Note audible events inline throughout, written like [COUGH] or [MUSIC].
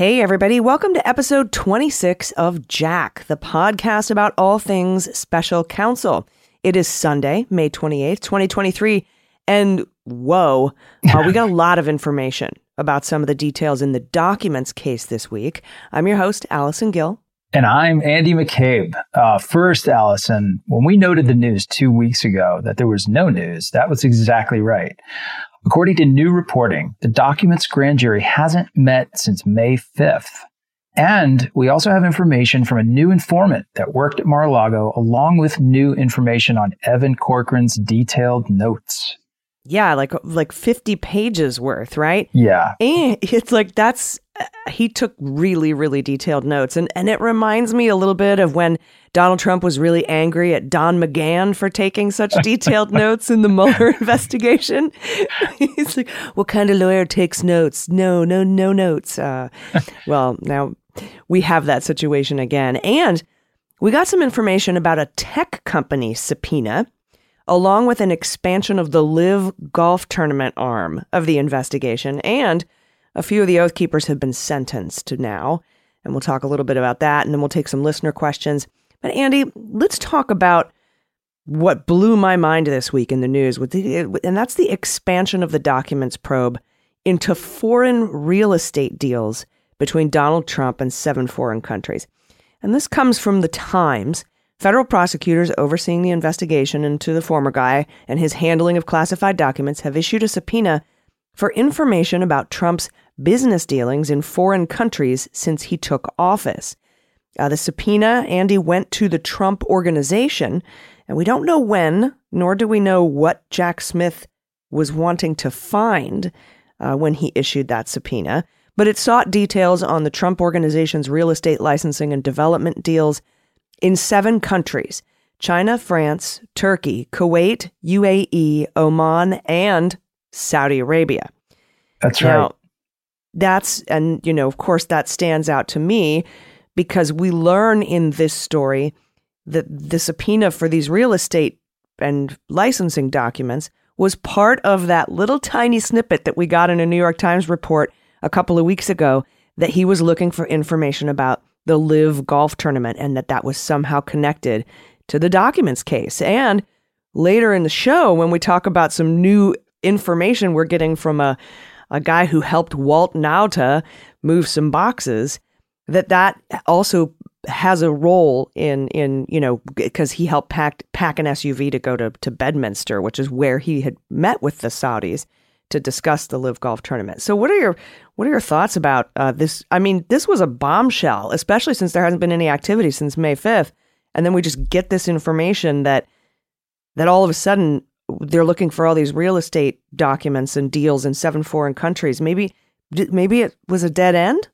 Hey, everybody, welcome to episode 26 of Jack, the podcast about all things special counsel. It is Sunday, May 28th, 2023, and whoa, uh, we got a lot of information about some of the details in the documents case this week. I'm your host, Allison Gill. And I'm Andy McCabe. Uh, first, Allison, when we noted the news two weeks ago that there was no news, that was exactly right. According to new reporting, the documents grand jury hasn't met since May 5th. And we also have information from a new informant that worked at Mar-a-Lago, along with new information on Evan Corcoran's detailed notes. Yeah, like like 50 pages worth, right? Yeah. And [LAUGHS] it's like that's he took really really detailed notes and and it reminds me a little bit of when Donald Trump was really angry at Don McGahn for taking such [LAUGHS] detailed notes in the Mueller [LAUGHS] investigation. [LAUGHS] He's like, "What kind of lawyer takes notes? No, no, no notes." Uh, well, now we have that situation again, and we got some information about a tech company subpoena along with an expansion of the LIV golf tournament arm of the investigation. And a few of the Oath Keepers have been sentenced now. And we'll talk a little bit about that, and then we'll take some listener questions. But Andy, let's talk about what blew my mind this week in the news, and that's the expansion of the documents probe into foreign real estate deals between Donald Trump and seven foreign countries. And this comes from the Times, Federal prosecutors overseeing the investigation into the former guy and his handling of classified documents have issued a subpoena for information about Trump's business dealings in foreign countries since he took office. Uh, the subpoena, Andy, went to the Trump organization, and we don't know when, nor do we know what Jack Smith was wanting to find uh, when he issued that subpoena, but it sought details on the Trump organization's real estate licensing and development deals in seven countries China, France, Turkey, Kuwait, UAE, Oman, and Saudi Arabia. That's now, right. That's, and, you know, of course, that stands out to me because we learn in this story that the subpoena for these real estate and licensing documents was part of that little tiny snippet that we got in a New York Times report a couple of weeks ago that he was looking for information about the LIV golf tournament and that that was somehow connected to the documents case. And later in the show, when we talk about some new information we're getting from a, a guy who helped Walt Nauta move some boxes, that that also has a role in in you know because he helped pack pack an SUV to go to to Bedminster, which is where he had met with the Saudis to discuss the LIV golf tournament. So what are your what are your thoughts about uh, this? I mean, this was a bombshell, especially since there hasn't been any activity since May 5th, and then we just get this information that that all of a sudden they're looking for all these real estate documents and deals in seven foreign countries. Maybe maybe it was a dead end.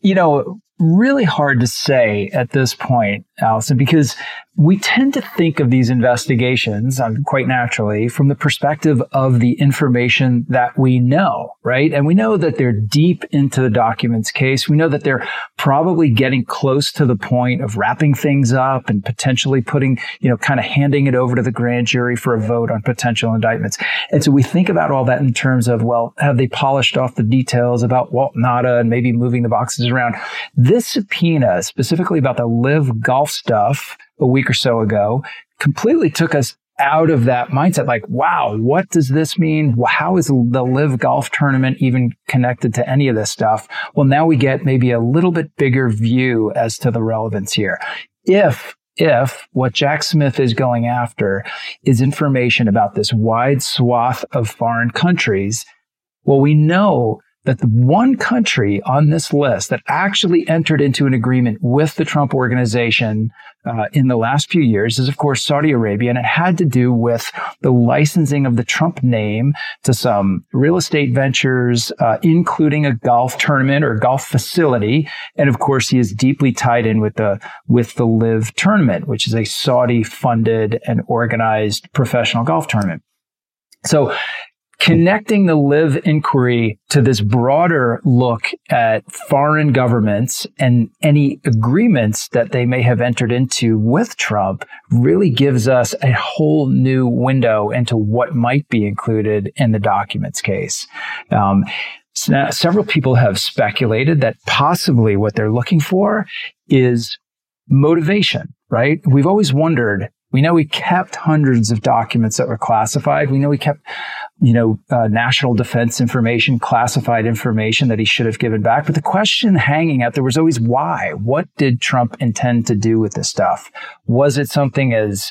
You know, really hard to say at this point, Allison, because we tend to think of these investigations um, quite naturally from the perspective of the information that we know, right? And we know that they're deep into the documents case. We know that they're probably getting close to the point of wrapping things up and potentially putting, you know, kind of handing it over to the grand jury for a vote on potential indictments. And so we think about all that in terms of, well, have they polished off the details about Walt Nauta and maybe moving the boxes around? This subpoena, specifically about the LIV golf stuff a week or so ago, completely took us out of that mindset. Like, wow, what does this mean? How is the LIV golf tournament even connected to any of this stuff? Well, now we get maybe a little bit bigger view as to the relevance here. If if what Jack Smith is going after is information about this wide swath of foreign countries, well, we know that the one country on this list that actually entered into an agreement with the Trump organization uh, in the last few years is, of course, Saudi Arabia, and it had to do with the licensing of the Trump name to some real estate ventures, uh, including a golf tournament or golf facility, and of course, he is deeply tied in with the with the LIV tournament, which is a Saudi-funded and organized professional golf tournament. So connecting the LIV inquiry to this broader look at foreign governments and any agreements that they may have entered into with Trump really gives us a whole new window into what might be included in the documents case. Um, so several people have speculated that possibly what they're looking for is motivation, right? We've always wondered we know we kept hundreds of documents that were classified. We know we kept, you know, uh, national defense information, classified information that he should have given back. But the question hanging out there was always why? What did Trump intend to do with this stuff? Was it something as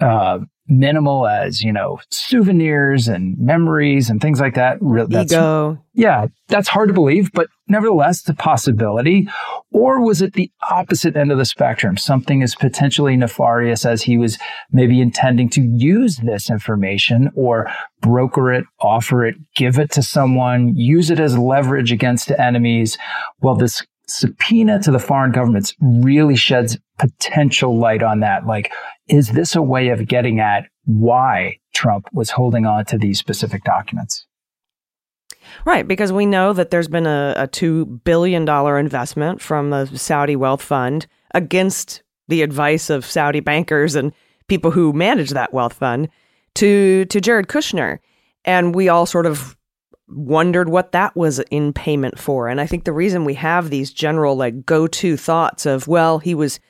uh, minimal as you know souvenirs and memories and things like that that's, ego yeah that's hard to believe but nevertheless the possibility or was it the opposite end of the spectrum something as potentially nefarious as he was maybe intending to use this information or broker it offer it give it to someone use it as leverage against enemies well this subpoena to the foreign governments really sheds potential light on that. Like, is this a way of getting at why Trump was holding on to these specific documents? Right, because we know that there's been a, a $2 billion investment from the Saudi Wealth Fund against the advice of Saudi bankers and people who manage that wealth fund to, to Jared Kushner. And we all sort of wondered what that was in payment for. And I think the reason we have these general like go-to thoughts of, well, he was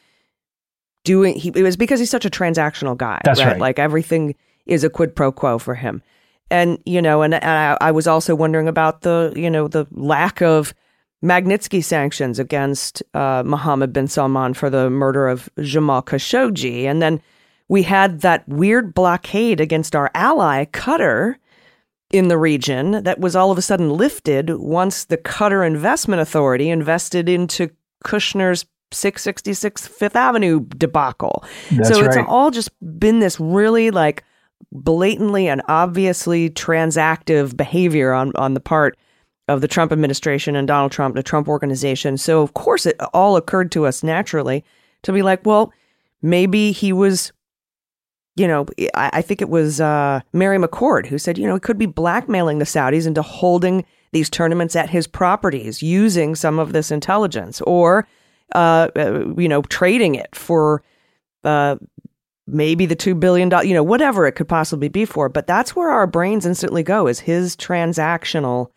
doing he it was because he's such a transactional guy. That's right. right. Like everything is a quid pro quo for him. And you know, and, and I, I was also wondering about the, you know, the lack of Magnitsky sanctions against uh, Mohammed bin Salman for the murder of Jamal Khashoggi. And then we had that weird blockade against our ally, Qatar, in the region that was all of a sudden lifted once the Qatar Investment Authority invested into Kushner's 666 Fifth Avenue debacle. That's so it's right. all just been this really like blatantly and obviously transactive behavior on, on the part of the Trump administration and Donald Trump, the Trump organization. So, of course, it all occurred to us naturally to be like, well, maybe he was you know, I, I think it was uh, Mary McCord who said, you know, he could be blackmailing the Saudis into holding these tournaments at his properties using some of this intelligence or, uh, uh, you know, trading it for uh, maybe the $2 billion, you know, whatever it could possibly be for. But that's where our brains instantly go is his transactional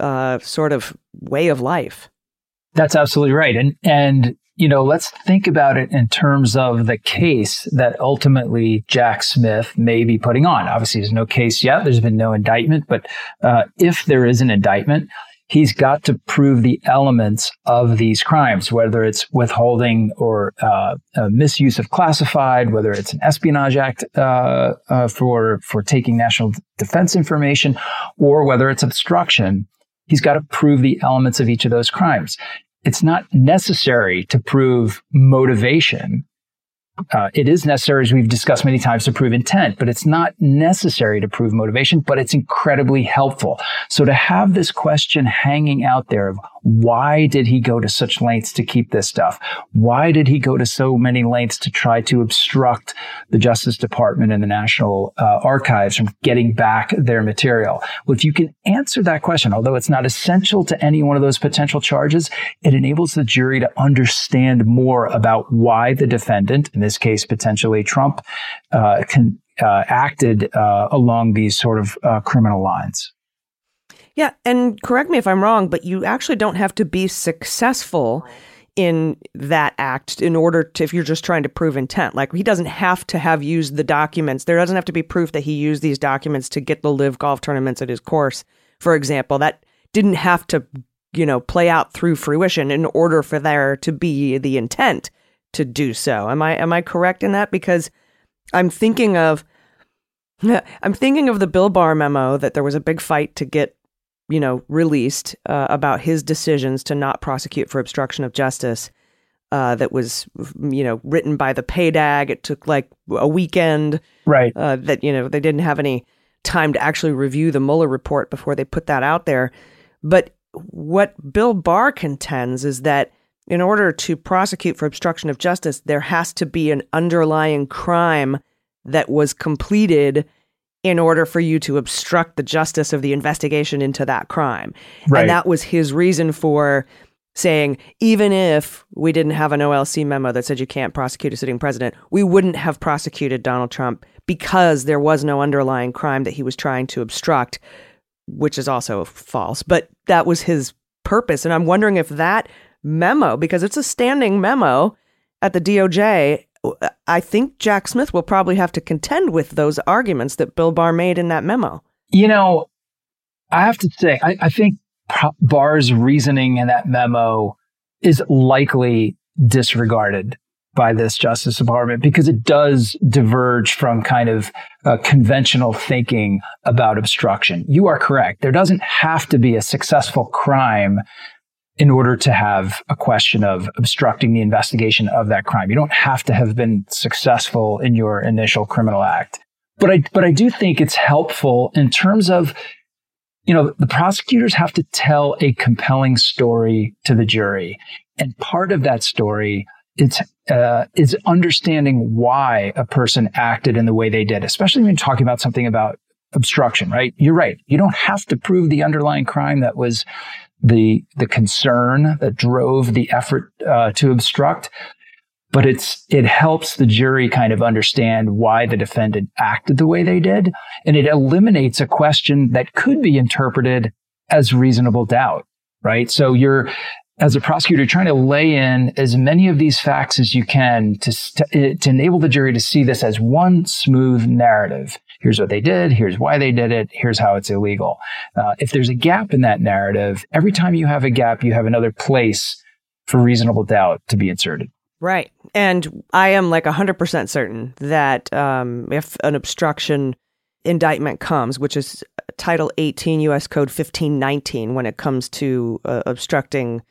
uh, sort of way of life. That's absolutely right. And, and you know, let's think about it in terms of the case that ultimately Jack Smith may be putting on. Obviously, there's no case yet. There's been no indictment, but uh, if there is an indictment, he's got to prove the elements of these crimes, whether it's withholding or uh, misuse of classified, whether it's an Espionage Act uh, uh, for for taking national defense information, or whether it's obstruction. He's got to prove the elements of each of those crimes it's not necessary to prove motivation. Uh, it is necessary, as we've discussed many times, to prove intent, but it's not necessary to prove motivation, but it's incredibly helpful. So to have this question hanging out there of why did he go to such lengths to keep this stuff? Why did he go to so many lengths to try to obstruct the Justice Department and the National uh, Archives from getting back their material? Well, if you can answer that question, although it's not essential to any one of those potential charges, it enables the jury to understand more about why the defendant, in this case, potentially Trump, uh, uh, acted uh, along these sort of uh, criminal lines. Yeah, and correct me if I'm wrong, but you actually don't have to be successful in that act in order to if you're just trying to prove intent. Like he doesn't have to have used the documents. There doesn't have to be proof that he used these documents to get the LIV golf tournaments at his course, for example. That didn't have to, you know, play out through fruition in order for there to be the intent to do so. Am I am I correct in that? Because I'm thinking of [LAUGHS] I'm thinking of the Bill Barr memo that there was a big fight to get you know, released uh, about his decisions to not prosecute for obstruction of justice. Uh, that was, you know, written by the PADAG. It took like a weekend. Right. Uh, that you know they didn't have any time to actually review the Mueller report before they put that out there. But what Bill Barr contends is that in order to prosecute for obstruction of justice, there has to be an underlying crime that was completed in order for you to obstruct the justice of the investigation into that crime. Right. And that was his reason for saying, even if we didn't have an OLC memo that said you can't prosecute a sitting president, we wouldn't have prosecuted Donald Trump because there was no underlying crime that he was trying to obstruct, which is also false. But that was his purpose. And I'm wondering if that memo, because it's a standing memo at the DOJ, I think Jack Smith will probably have to contend with those arguments that Bill Barr made in that memo. You know, I have to say, I, I think Barr's reasoning in that memo is likely disregarded by this Justice Department because it does diverge from kind of uh, conventional thinking about obstruction. You are correct. There doesn't have to be a successful crime in order to have a question of obstructing the investigation of that crime. You don't have to have been successful in your initial criminal act. But I, but I do think it's helpful in terms of, you know, the prosecutors have to tell a compelling story to the jury. And part of that story it's, uh, is understanding why a person acted in the way they did, especially when you're talking about something about obstruction, right? You're right. You don't have to prove the underlying crime that was the the concern that drove the effort uh, to obstruct, but it's it helps the jury kind of understand why the defendant acted the way they did, and it eliminates a question that could be interpreted as reasonable doubt, right? So you're as a prosecutor trying to lay in as many of these facts as you can to, to, to enable the jury to see this as one smooth narrative here's what they did, here's why they did it, here's how it's illegal. Uh, if there's a gap in that narrative, every time you have a gap, you have another place for reasonable doubt to be inserted. Right. And I am like 100% certain that um, if an obstruction indictment comes, which is Title 18 U.S. Code 1519, when it comes to uh, obstructing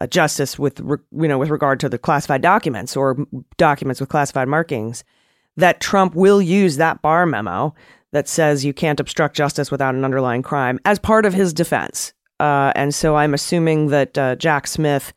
uh, justice with, re- you know, with regard to the classified documents or documents with classified markings, that Trump will use that bar memo that says you can't obstruct justice without an underlying crime as part of his defense. Uh, and so I'm assuming that uh, Jack Smith,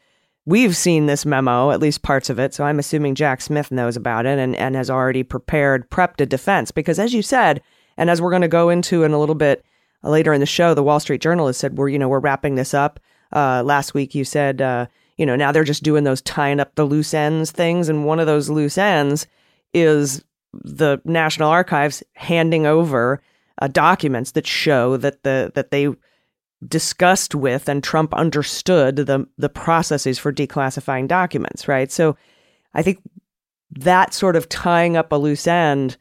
we've seen this memo, at least parts of it. So I'm assuming Jack Smith knows about it and, and has already prepared, prepped a defense. Because as you said, and as we're going to go into in a little bit later in the show, the Wall Street Journal has said we're, you know, we're wrapping this up. Uh, last week you said, uh, you know, now they're just doing those tying up the loose ends things. And one of those loose ends is the National Archives handing over uh, documents that show that the that they discussed with and Trump understood the the processes for declassifying documents, right? So I think that sort of tying up a loose end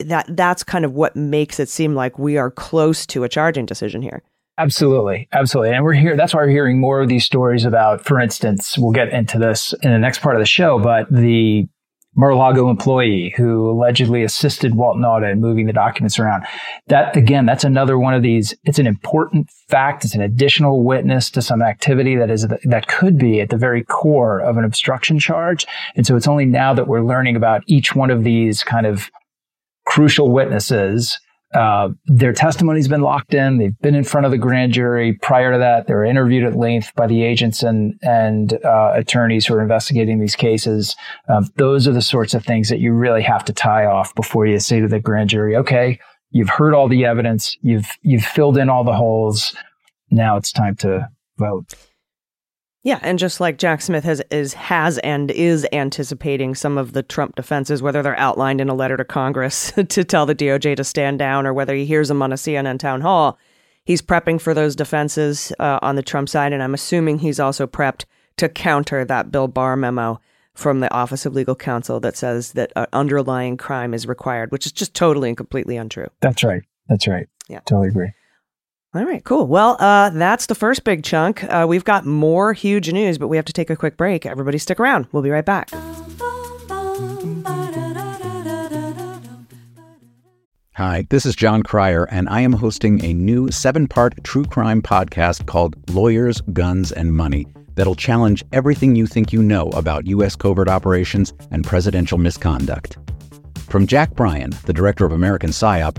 that that's kind of what makes it seem like we are close to a charging decision here. Absolutely. Absolutely. And we're here. That's why we're hearing more of these stories about, for instance, we'll get into this in the next part of the show, but the Mar-a-Lago employee who allegedly assisted Walt Nauta in moving the documents around. That again, that's another one of these. It's an important fact. It's an additional witness to some activity that is that could be at the very core of an obstruction charge. And so it's only now that we're learning about each one of these kind of crucial witnesses uh, their testimony's been locked in. They've been in front of the grand jury. Prior to that, they were interviewed at length by the agents and and uh, attorneys who are investigating these cases. Um, those are the sorts of things that you really have to tie off before you say to the grand jury, "Okay, you've heard all the evidence. You've you've filled in all the holes. Now it's time to vote." Yeah, and just like Jack Smith has is has and is anticipating some of the Trump defenses, whether they're outlined in a letter to Congress [LAUGHS] to tell the DOJ to stand down, or whether he hears them on a CNN town hall, he's prepping for those defenses uh, on the Trump side, and I'm assuming he's also prepped to counter that Bill Barr memo from the Office of Legal Counsel that says that uh, underlying crime is required, which is just totally and completely untrue. That's right. That's right. Yeah, totally agree. All right, cool. Well, uh, that's the first big chunk. Uh, we've got more huge news, but we have to take a quick break. Everybody stick around. We'll be right back. Hi, this is Jon Cryer, and I am hosting a new seven part true crime podcast called Lawyers, Guns, and Money that'll challenge everything you think you know about U.S. covert operations and presidential misconduct. From Jack Bryan, the director of American PSYOP,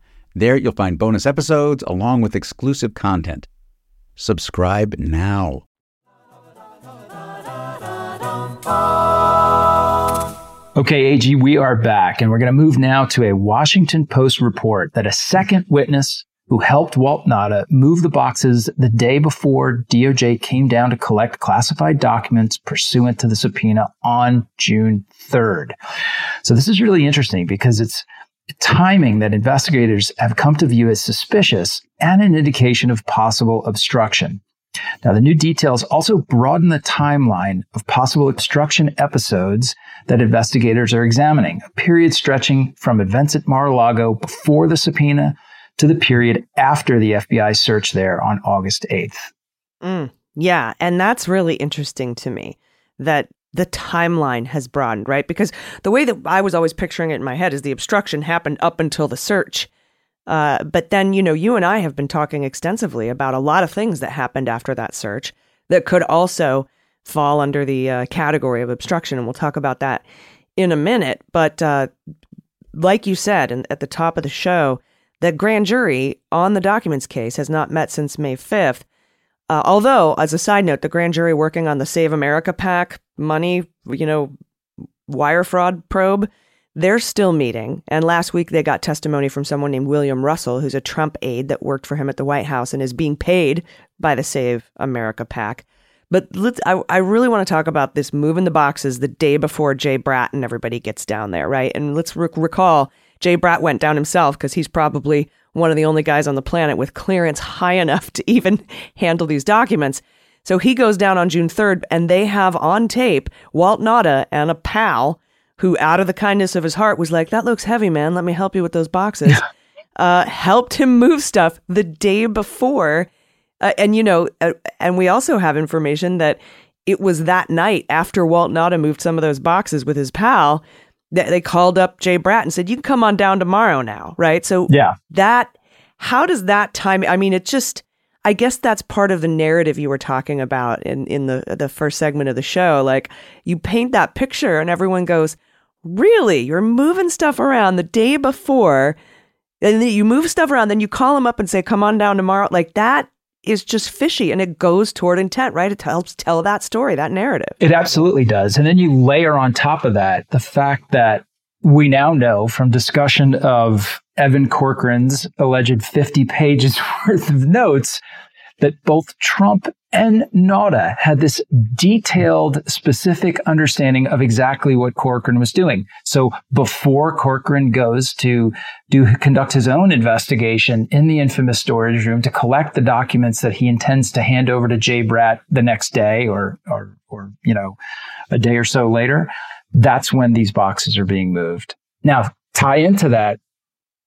There you'll find bonus episodes along with exclusive content. Subscribe now. Okay, AG, we are back, and we're going to move now to a Washington Post report that a second witness who helped Walt Nauta move the boxes the day before DOJ came down to collect classified documents pursuant to the subpoena on June 3rd. So this is really interesting because it's timing that investigators have come to view as suspicious and an indication of possible obstruction. Now, the new details also broaden the timeline of possible obstruction episodes that investigators are examining, a period stretching from events at Mar a Lago before the subpoena to the period after the FBI search there on August 8th. Mm, yeah, and that's really interesting to me that the timeline has broadened, right? Because the way that I was always picturing it in my head is the obstruction happened up until the search. Uh, but then, you know, you and I have been talking extensively about a lot of things that happened after that search that could also fall under the uh, category of obstruction. And we'll talk about that in a minute. But uh, like you said and at the top of the show, the grand jury on the documents case has not met since May 5th. Uh, although, as a side note, the grand jury working on the Save America PAC money, you know, wire fraud probe they're still meeting. And last week they got testimony from someone named William Russell, who's a Trump aide that worked for him at the White House and is being paid by the Save America PAC. But let's, I, I really want to talk about this move in the boxes the day before Jay Bratt and everybody gets down there, right? And let's re- recall Jay Bratt went down himself because he's probably one of the only guys on the planet with clearance high enough to even [LAUGHS] handle these documents. So he goes down on June 3rd, and they have on tape Walt Nauta and a pal who, out of the kindness of his heart, was like, That looks heavy, man. Let me help you with those boxes. uh, helped him move stuff the day before. Uh, and, you know, uh, and we also have information that it was that night after Walt Nauta moved some of those boxes with his pal that they called up Jay Bratt and said, You can come on down tomorrow now. Right. So, yeah, that, how does that time, I mean, it just, I guess that's part of the narrative you were talking about in, in the the first segment of the show. Like you paint that picture and everyone goes, Really? You're moving stuff around the day before, and you move stuff around, then you call them up and say, come on down tomorrow. Like that is just fishy and it goes toward intent, right? It helps tell that story, that narrative. It absolutely does. And then you layer on top of that the fact that we now know from discussion of Evan Corcoran's alleged 50 pages [LAUGHS] worth of notes that both Trump and Nauta had this detailed, specific understanding of exactly what Corcoran was doing. So before Corcoran goes to do conduct his own investigation in the infamous storage room to collect the documents that he intends to hand over to Jay Bratt the next day or or or you know a day or so later, that's when these boxes are being moved. Now, tie into that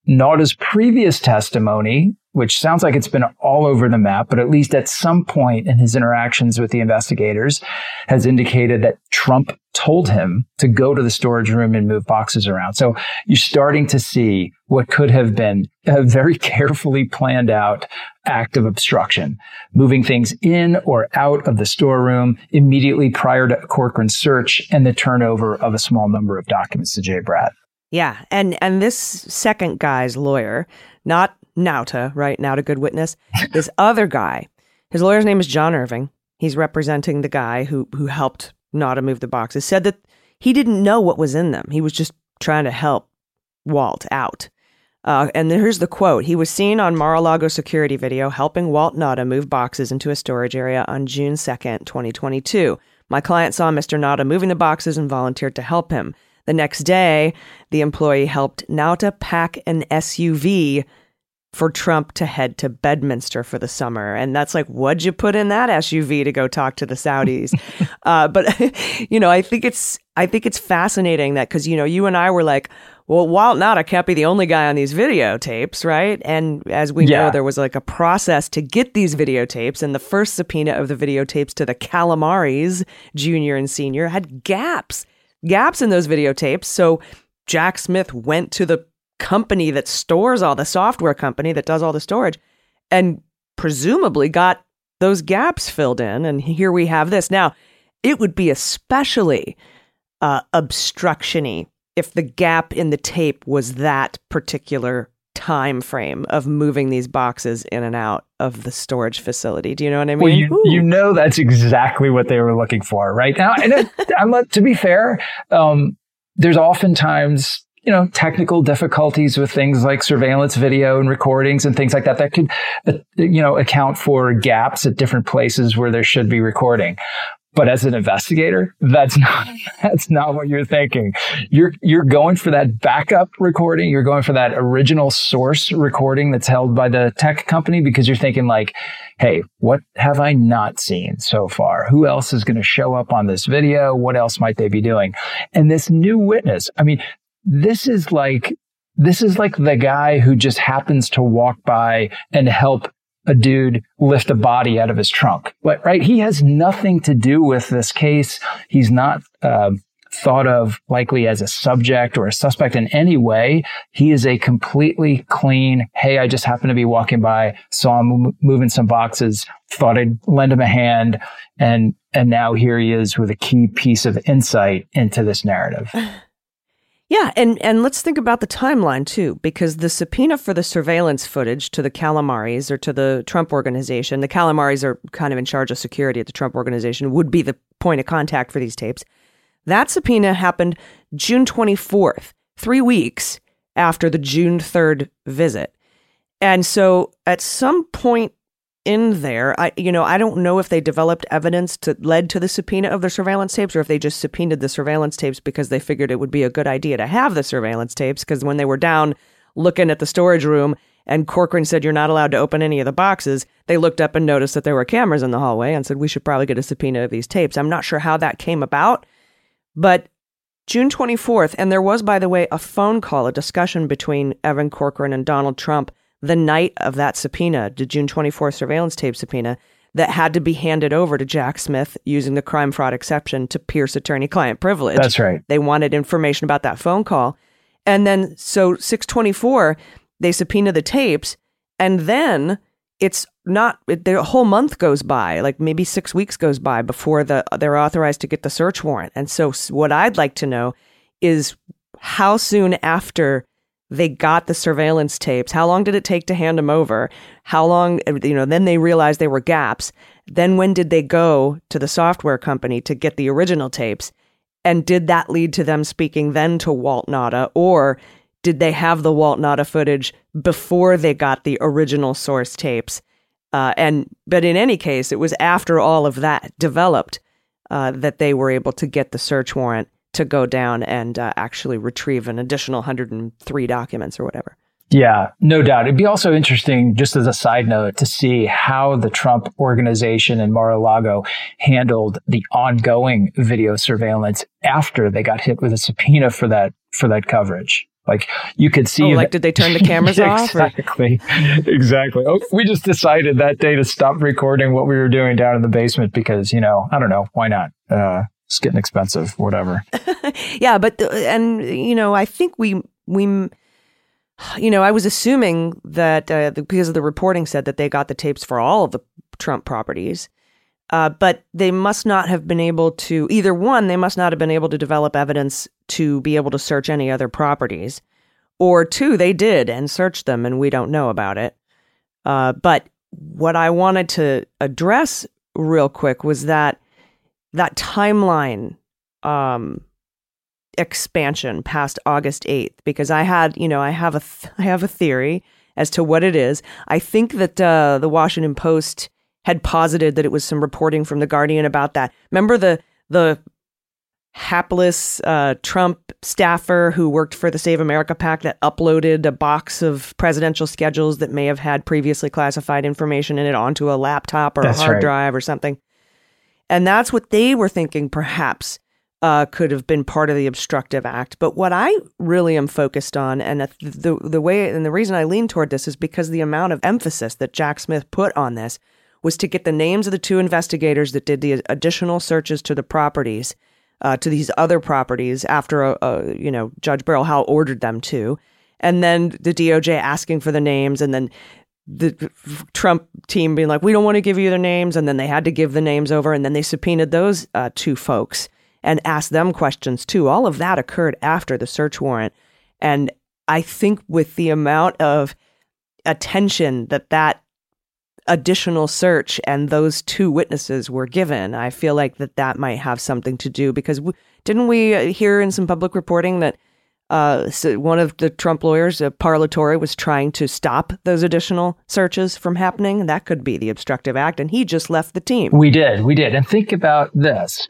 Nauta's previous testimony, which sounds like it's been all over the map, but at least at some point in his interactions with the investigators, has indicated that Trump told him to go to the storage room and move boxes around. So you're starting to see what could have been a very [LAUGHS] carefully planned out act of obstruction, moving things in or out of the storeroom immediately prior to Corcoran's search and the turnover of a small number of documents to Jay Bratt. Yeah, and and this second guy's lawyer, not Nauta, right? Nauta Good Witness. [LAUGHS] this other guy, his lawyer's name is John Irving. He's representing the guy who who helped Nauta move the boxes. Said that he didn't know what was in them. He was just trying to help Walt out. Uh, and here's the quote. He was seen on Mar-a-Lago security video helping Walt Nauta move boxes into a storage area on June 2nd, 2022. My client saw Mr. Nauta moving the boxes and volunteered to help him. The next day, the employee helped Nauta pack an SUV for Trump to head to Bedminster for the summer. And that's like, what'd you put in that SUV to go talk to the Saudis? [LAUGHS] uh, but, [LAUGHS] you know, I think it's, I think it's fascinating that because, you know, you and I were like, well, Walt Nauta can't be the only guy on these videotapes, right? And as we yeah. know, there was like a process to get these videotapes. And the first subpoena of the videotapes to the Calamaris, junior and senior, had gaps gaps in those videotapes. So Jack Smith went to the company that stores all the software company that does all the storage and presumably got those gaps filled in. And here we have this. Now, it would be especially uh, obstructiony if the gap in the tape was that particular time frame of moving these boxes in and out of the storage facility. Do you know what I mean? Well, you, you know that's exactly what they were looking for, right? Now, and it, [LAUGHS] I'm to be fair, um, there's oftentimes you know technical difficulties with things like surveillance video and recordings and things like that that could uh, you know account for gaps at different places where there should be recording but as an investigator, that's [LAUGHS] not that's not what you're thinking. You're you're going for that backup recording. You're going for that original source recording that's held by the tech company because you're thinking like, hey, what have I not seen so far? Who else is going to show up on this video? What else might they be doing? And this new witness, I mean, this is like this is like the guy who just happens to walk by and help a dude lift a body out of his trunk. But, right? He has nothing to do with this case. He's not uh, thought of likely as a subject or a suspect in any way. He is a completely clean, hey, I just happened to be walking by, saw him moving some boxes, thought I'd lend him a hand. And, and now here he is with a key piece of insight into this narrative. [LAUGHS] Yeah, and and let's think about the timeline too, because the subpoena for the surveillance footage to the Calamaris or to the Trump organization, the Calamaris are kind of in charge of security at the Trump organization, would be the point of contact for these tapes. That subpoena happened June 24th, three weeks after the June 3rd visit. And so at some point in there. I, you know, I don't know if they developed evidence to led to the subpoena of the surveillance tapes, or if they just subpoenaed the surveillance tapes because they figured it would be a good idea to have the surveillance tapes. Because when they were down looking at the storage room and Corcoran said you're not allowed to open any of the boxes, they looked up and noticed that there were cameras in the hallway and said we should probably get a subpoena of these tapes. I'm not sure how that came about, but June 24th, and there was, by the way, a phone call, a discussion between Evan Corcoran and Donald Trump the night of that subpoena, the June 24th surveillance tape subpoena, that had to be handed over to Jack Smith using the crime fraud exception to pierce attorney client privilege. That's right. They wanted information about that phone call. And then, so 624, they subpoena the tapes. And then it's not, the whole month goes by, like maybe six weeks goes by before the, they're authorized to get the search warrant. And so, what I'd like to know is how soon after they got the surveillance tapes. How long did it take to hand them over? How long, you know, then they realized there were gaps. Then when did they go to the software company to get the original tapes? And did that lead to them speaking then to Walt Nauta? Or did they have the Walt Nauta footage before they got the original source tapes? Uh, and but in any case, it was after all of that developed uh, that they were able to get the search warrant to go down and uh, actually retrieve an additional 103 documents or whatever. Yeah, no doubt. It'd be also interesting, just as a side note, to see how the Trump organization and Mar-a-Lago handled the ongoing video surveillance after they got hit with a subpoena for that for that coverage. Like you could see. Oh, like did they turn the [LAUGHS] cameras off? Exactly. Exactly. Oh, we just decided that day to stop recording what we were doing down in the basement because you know I don't know why not. Uh, it's getting expensive. Whatever. [LAUGHS] yeah, but uh, and you know I think we we you know I was assuming that uh, because of the reporting said that they got the tapes for all of the Trump properties. Uh, but they must not have been able to, either one, they must not have been able to develop evidence to be able to search any other properties, or two, they did and searched them and we don't know about it. Uh, but what I wanted to address real quick was that that timeline um, expansion past August 8th, because I had, you know, I have a, th- [LAUGHS] I have a theory as to what it is. I think that uh, the Washington Post had posited that it was some reporting from the Guardian about that. Remember the the hapless uh, Trump staffer who worked for the Save America PAC that uploaded a box of presidential schedules that may have had previously classified information in it onto a laptop or That's a hard right. drive or something. And that's what they were thinking perhaps uh, could have been part of the obstructive act. But what I really am focused on, and the the way and the reason I lean toward this is because the amount of emphasis that Jack Smith put on this was to get the names of the two investigators that did the additional searches to the properties, uh, to these other properties after a, a, you know Judge Beryl Howell ordered them to, and then the DOJ asking for the names, and then the Trump team being like, "We don't want to give you their names," and then they had to give the names over, and then they subpoenaed those uh, two folks and asked them questions too. All of that occurred after the search warrant, and I think with the amount of attention that that additional search and those two witnesses were given, I feel like that that might have something to do because w- didn't we hear in some public reporting that uh, so one of the Trump lawyers, uh, Parlatore, was trying to stop those additional searches from happening? That could be the obstructive act, and he just left the team. We did, we did, and think about this.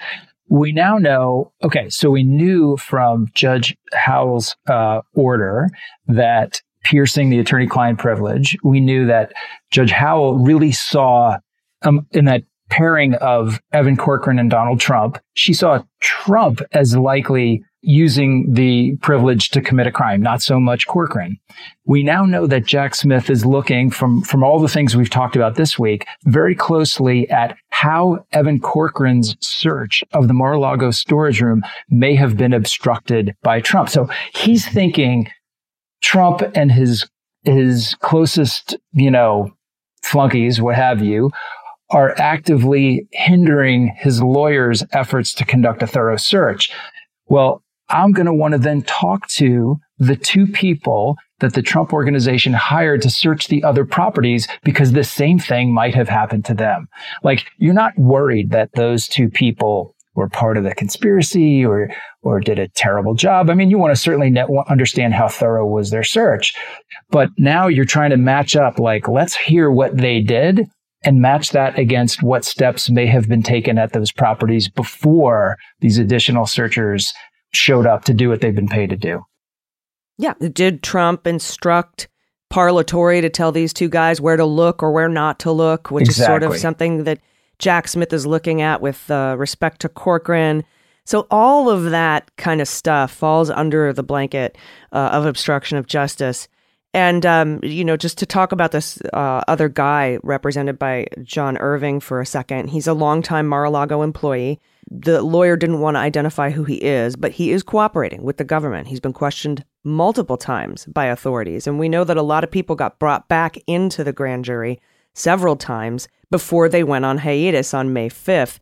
We now know. Okay, so we knew from Judge Howell's uh, order that piercing the attorney client privilege, we knew that Judge Howell really saw um, in that pairing of Evan Corcoran and Donald Trump, she saw Trump as likely using the privilege to commit a crime, not so much Corcoran. We now know that Jack Smith is looking from, from all the things we've talked about this week very closely at how Evan Corcoran's search of the Mar-a-Lago storage room may have been obstructed by Trump. So he's thinking Trump and his his closest, you know, flunkies, what have you, are actively hindering his lawyer's efforts to conduct a thorough search. Well, I'm going to want to then talk to the two people that the Trump organization hired to search the other properties because the same thing might have happened to them. Like, you're not worried that those two people were part of the conspiracy or or did a terrible job. I mean, you want to certainly net, understand how thorough was their search, but now you're trying to match up. Like, let's hear what they did and match that against what steps may have been taken at those properties before these additional searchers showed up to do what they've been paid to do. Yeah, did Trump instruct Parlatore to tell these two guys where to look or where not to look, which is sort of something that Jack Smith is looking at with uh, respect to Corcoran. So all of that kind of stuff falls under the blanket uh, of obstruction of justice. And um, you know, just to talk about this uh, other guy represented by John Irving for a second, he's a longtime Mar-a-Lago employee. The lawyer didn't want to identify who he is, but he is cooperating with the government. He's been questioned multiple times by authorities, and we know that a lot of people got brought back into the grand jury several times before they went on hiatus on May fifth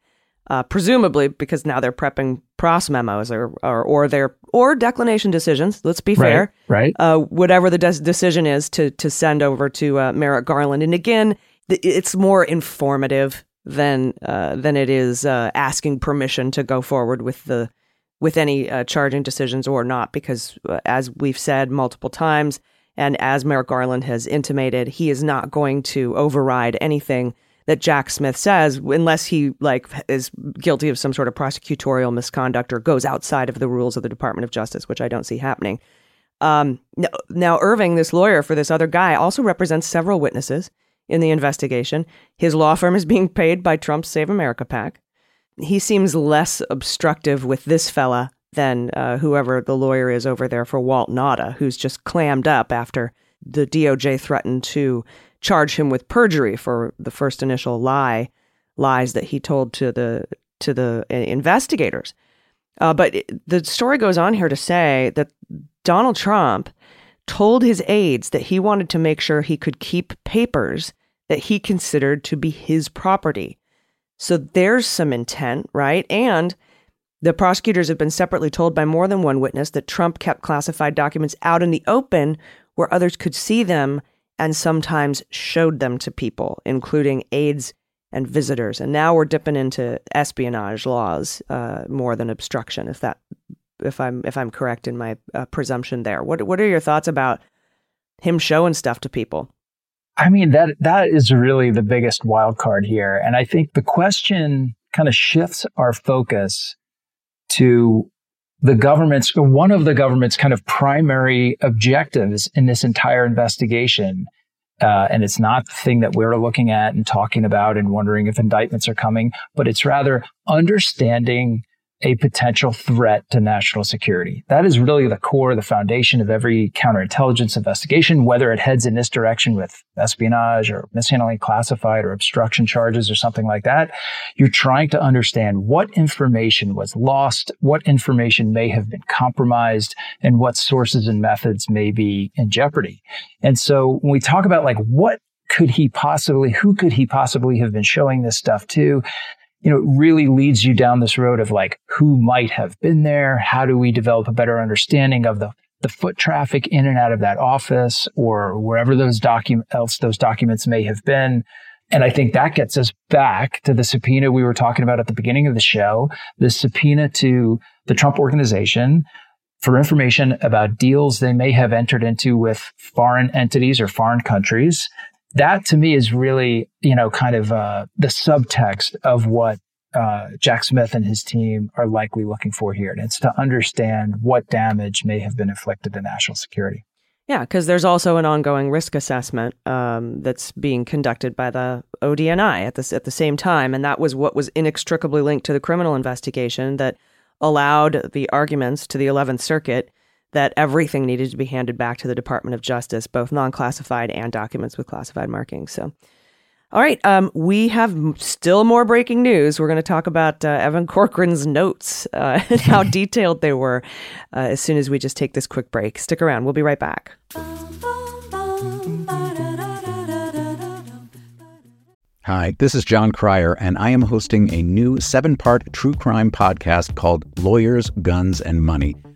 uh, presumably because now they're prepping pros memos or or or their or declination decisions. Let's be fair, right? Uh, whatever the des- decision is to to send over to uh, Merrick Garland, and again, th- it's more informative than uh, than it is uh, asking permission to go forward with the with any uh, charging decisions or not, because uh, as we've said multiple times, and as Merrick Garland has intimated, he is not going to override anything that Jack Smith says unless he like is guilty of some sort of prosecutorial misconduct or goes outside of the rules of the Department of Justice, which I don't see happening. Um, now, Irving, this lawyer for this other guy, also represents several witnesses in the investigation. His law firm is being paid by Trump's Save America PAC. He seems less obstructive with this fella than uh, whoever the lawyer is over there for Walt Nauta, who's just clammed up after the DOJ threatened to charge him with perjury for the first initial lie lies that he told to the to the uh, investigators. Uh, but the story goes on here to say that Donald Trump told his aides that he wanted to make sure he could keep papers that he considered to be his property. So there's some intent, right? And the prosecutors have been separately told by more than one witness that Trump kept classified documents out in the open where others could see them and sometimes showed them to people, including aides and visitors. And now we're dipping into espionage laws uh, more than obstruction, if that, if I'm if I'm correct in my uh, presumption there. What what are your thoughts about him showing stuff to people? I mean that that is really the biggest wild card here, and I think the question kind of shifts our focus to the government's, one of the government's kind of primary objectives in this entire investigation. Uh, and it's not the thing that we're looking at and talking about and wondering if indictments are coming, but it's rather understanding a potential threat to national security. That is really the core, the foundation of every counterintelligence investigation, whether it heads in this direction with espionage or mishandling classified or obstruction charges or something like that. You're trying to understand what information was lost, what information may have been compromised, and what sources and methods may be in jeopardy. And so when we talk about like what could he possibly, who could he possibly have been showing this stuff to? You know, it really leads you down this road of like who might have been there. How do we develop a better understanding of the the foot traffic in and out of that office or wherever those document else those documents may have been. And I think that gets us back to the subpoena we were talking about at the beginning of the show, the subpoena to the Trump organization for information about deals they may have entered into with foreign entities or foreign countries that to me is really, you know, kind of uh, the subtext of what uh, Jack Smith and his team are likely looking for here. And it's to understand what damage may have been inflicted to national security. Yeah, because there's also an ongoing risk assessment um, that's being conducted by the ODNI at this at the same time, and that was what was inextricably linked to the criminal investigation that allowed the arguments to the 11th Circuit that everything needed to be handed back to the Department of Justice, both non classified and documents with classified markings. So, all right, um, we have still more breaking news. We're going to talk about uh, Evan Corcoran's notes uh, [LAUGHS] and how [LAUGHS] detailed they were uh, as soon as we just take this quick break. Stick around, we'll be right back. Hi, this is Jon Cryer, and I am hosting a new seven part true crime podcast called Lawyers, Guns, and Money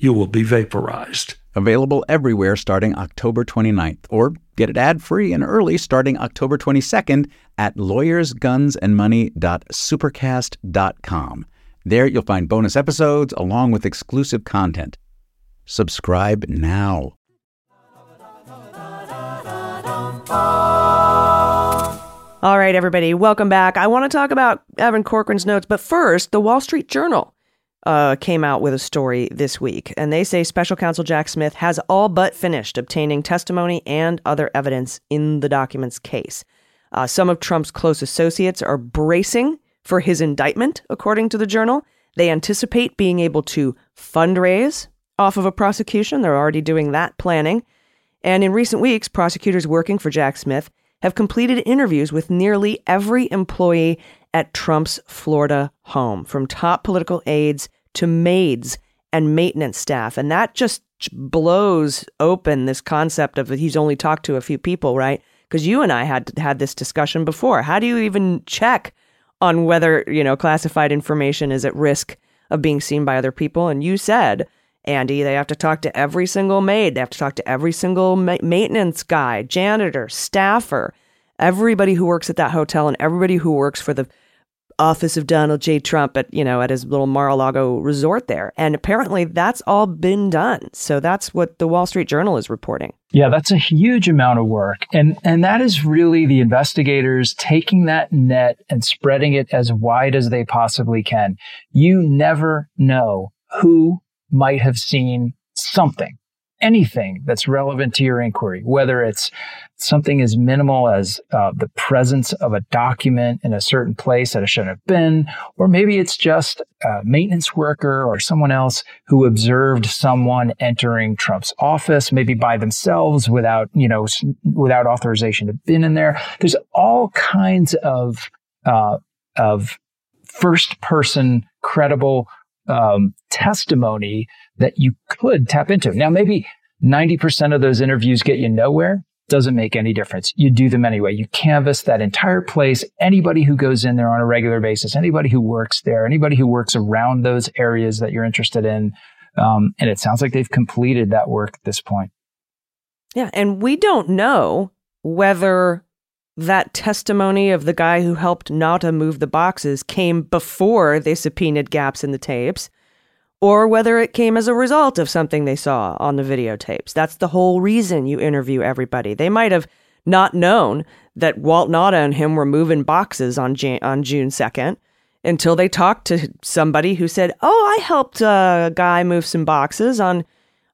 You will be vaporized. Available everywhere starting October 29th, or get it ad free and early starting October 22nd at lawyersgunsandmoney.supercast.com. There you'll find bonus episodes along with exclusive content. Subscribe now. All right, everybody, welcome back. I want to talk about Evan Corcoran's notes, but first, the Wall Street Journal uh, came out with a story this week, and they say special counsel Jack Smith has all but finished obtaining testimony and other evidence in the documents case. Uh, some of Trump's close associates are bracing for his indictment, according to the Journal. They anticipate being able to fundraise off of a prosecution. They're already doing that planning. And in recent weeks, prosecutors working for Jack Smith have completed interviews with nearly every employee at Trump's Florida home, from top political aides to maids and maintenance staff. And that just blows open this concept of he's only talked to a few people, right? Because you and I had had this discussion before. How do you even check on whether, you know, classified information is at risk of being seen by other people? And you said, Andy, they have to talk to every single maid. They have to talk to every single ma- maintenance guy, janitor, staffer, everybody who works at that hotel and everybody who works for the office of Donald J. Trump at, you know, at his little Mar-a-Lago resort there. And apparently that's all been done. So that's what the Wall Street Journal is reporting. Yeah, that's a huge amount of work. And and that is really the investigators taking that net and spreading it as wide as they possibly can. You never know who might have seen something anything that's relevant to your inquiry, whether it's something as minimal as uh, the presence of a document in a certain place that it shouldn't have been, or maybe it's just a maintenance worker or someone else who observed someone entering Trump's office, maybe by themselves without, you know, without authorization to have been in there. There's all kinds of, uh, of first person credible um, testimony that you could tap into. Now, maybe 90% of those interviews get you nowhere. Doesn't make any difference. You do them anyway. You canvass that entire place. Anybody who goes in there on a regular basis, anybody who works there, anybody who works around those areas that you're interested in. Um, and it sounds like they've completed that work at this point. Yeah. And we don't know whether that testimony of the guy who helped Nauta move the boxes came before they subpoenaed gaps in the tapes or whether it came as a result of something they saw on the videotapes. That's the whole reason you interview everybody. They might have not known that Walt Nauta and him were moving boxes on Jan- on June 2nd until they talked to somebody who said, "Oh, I helped a guy move some boxes on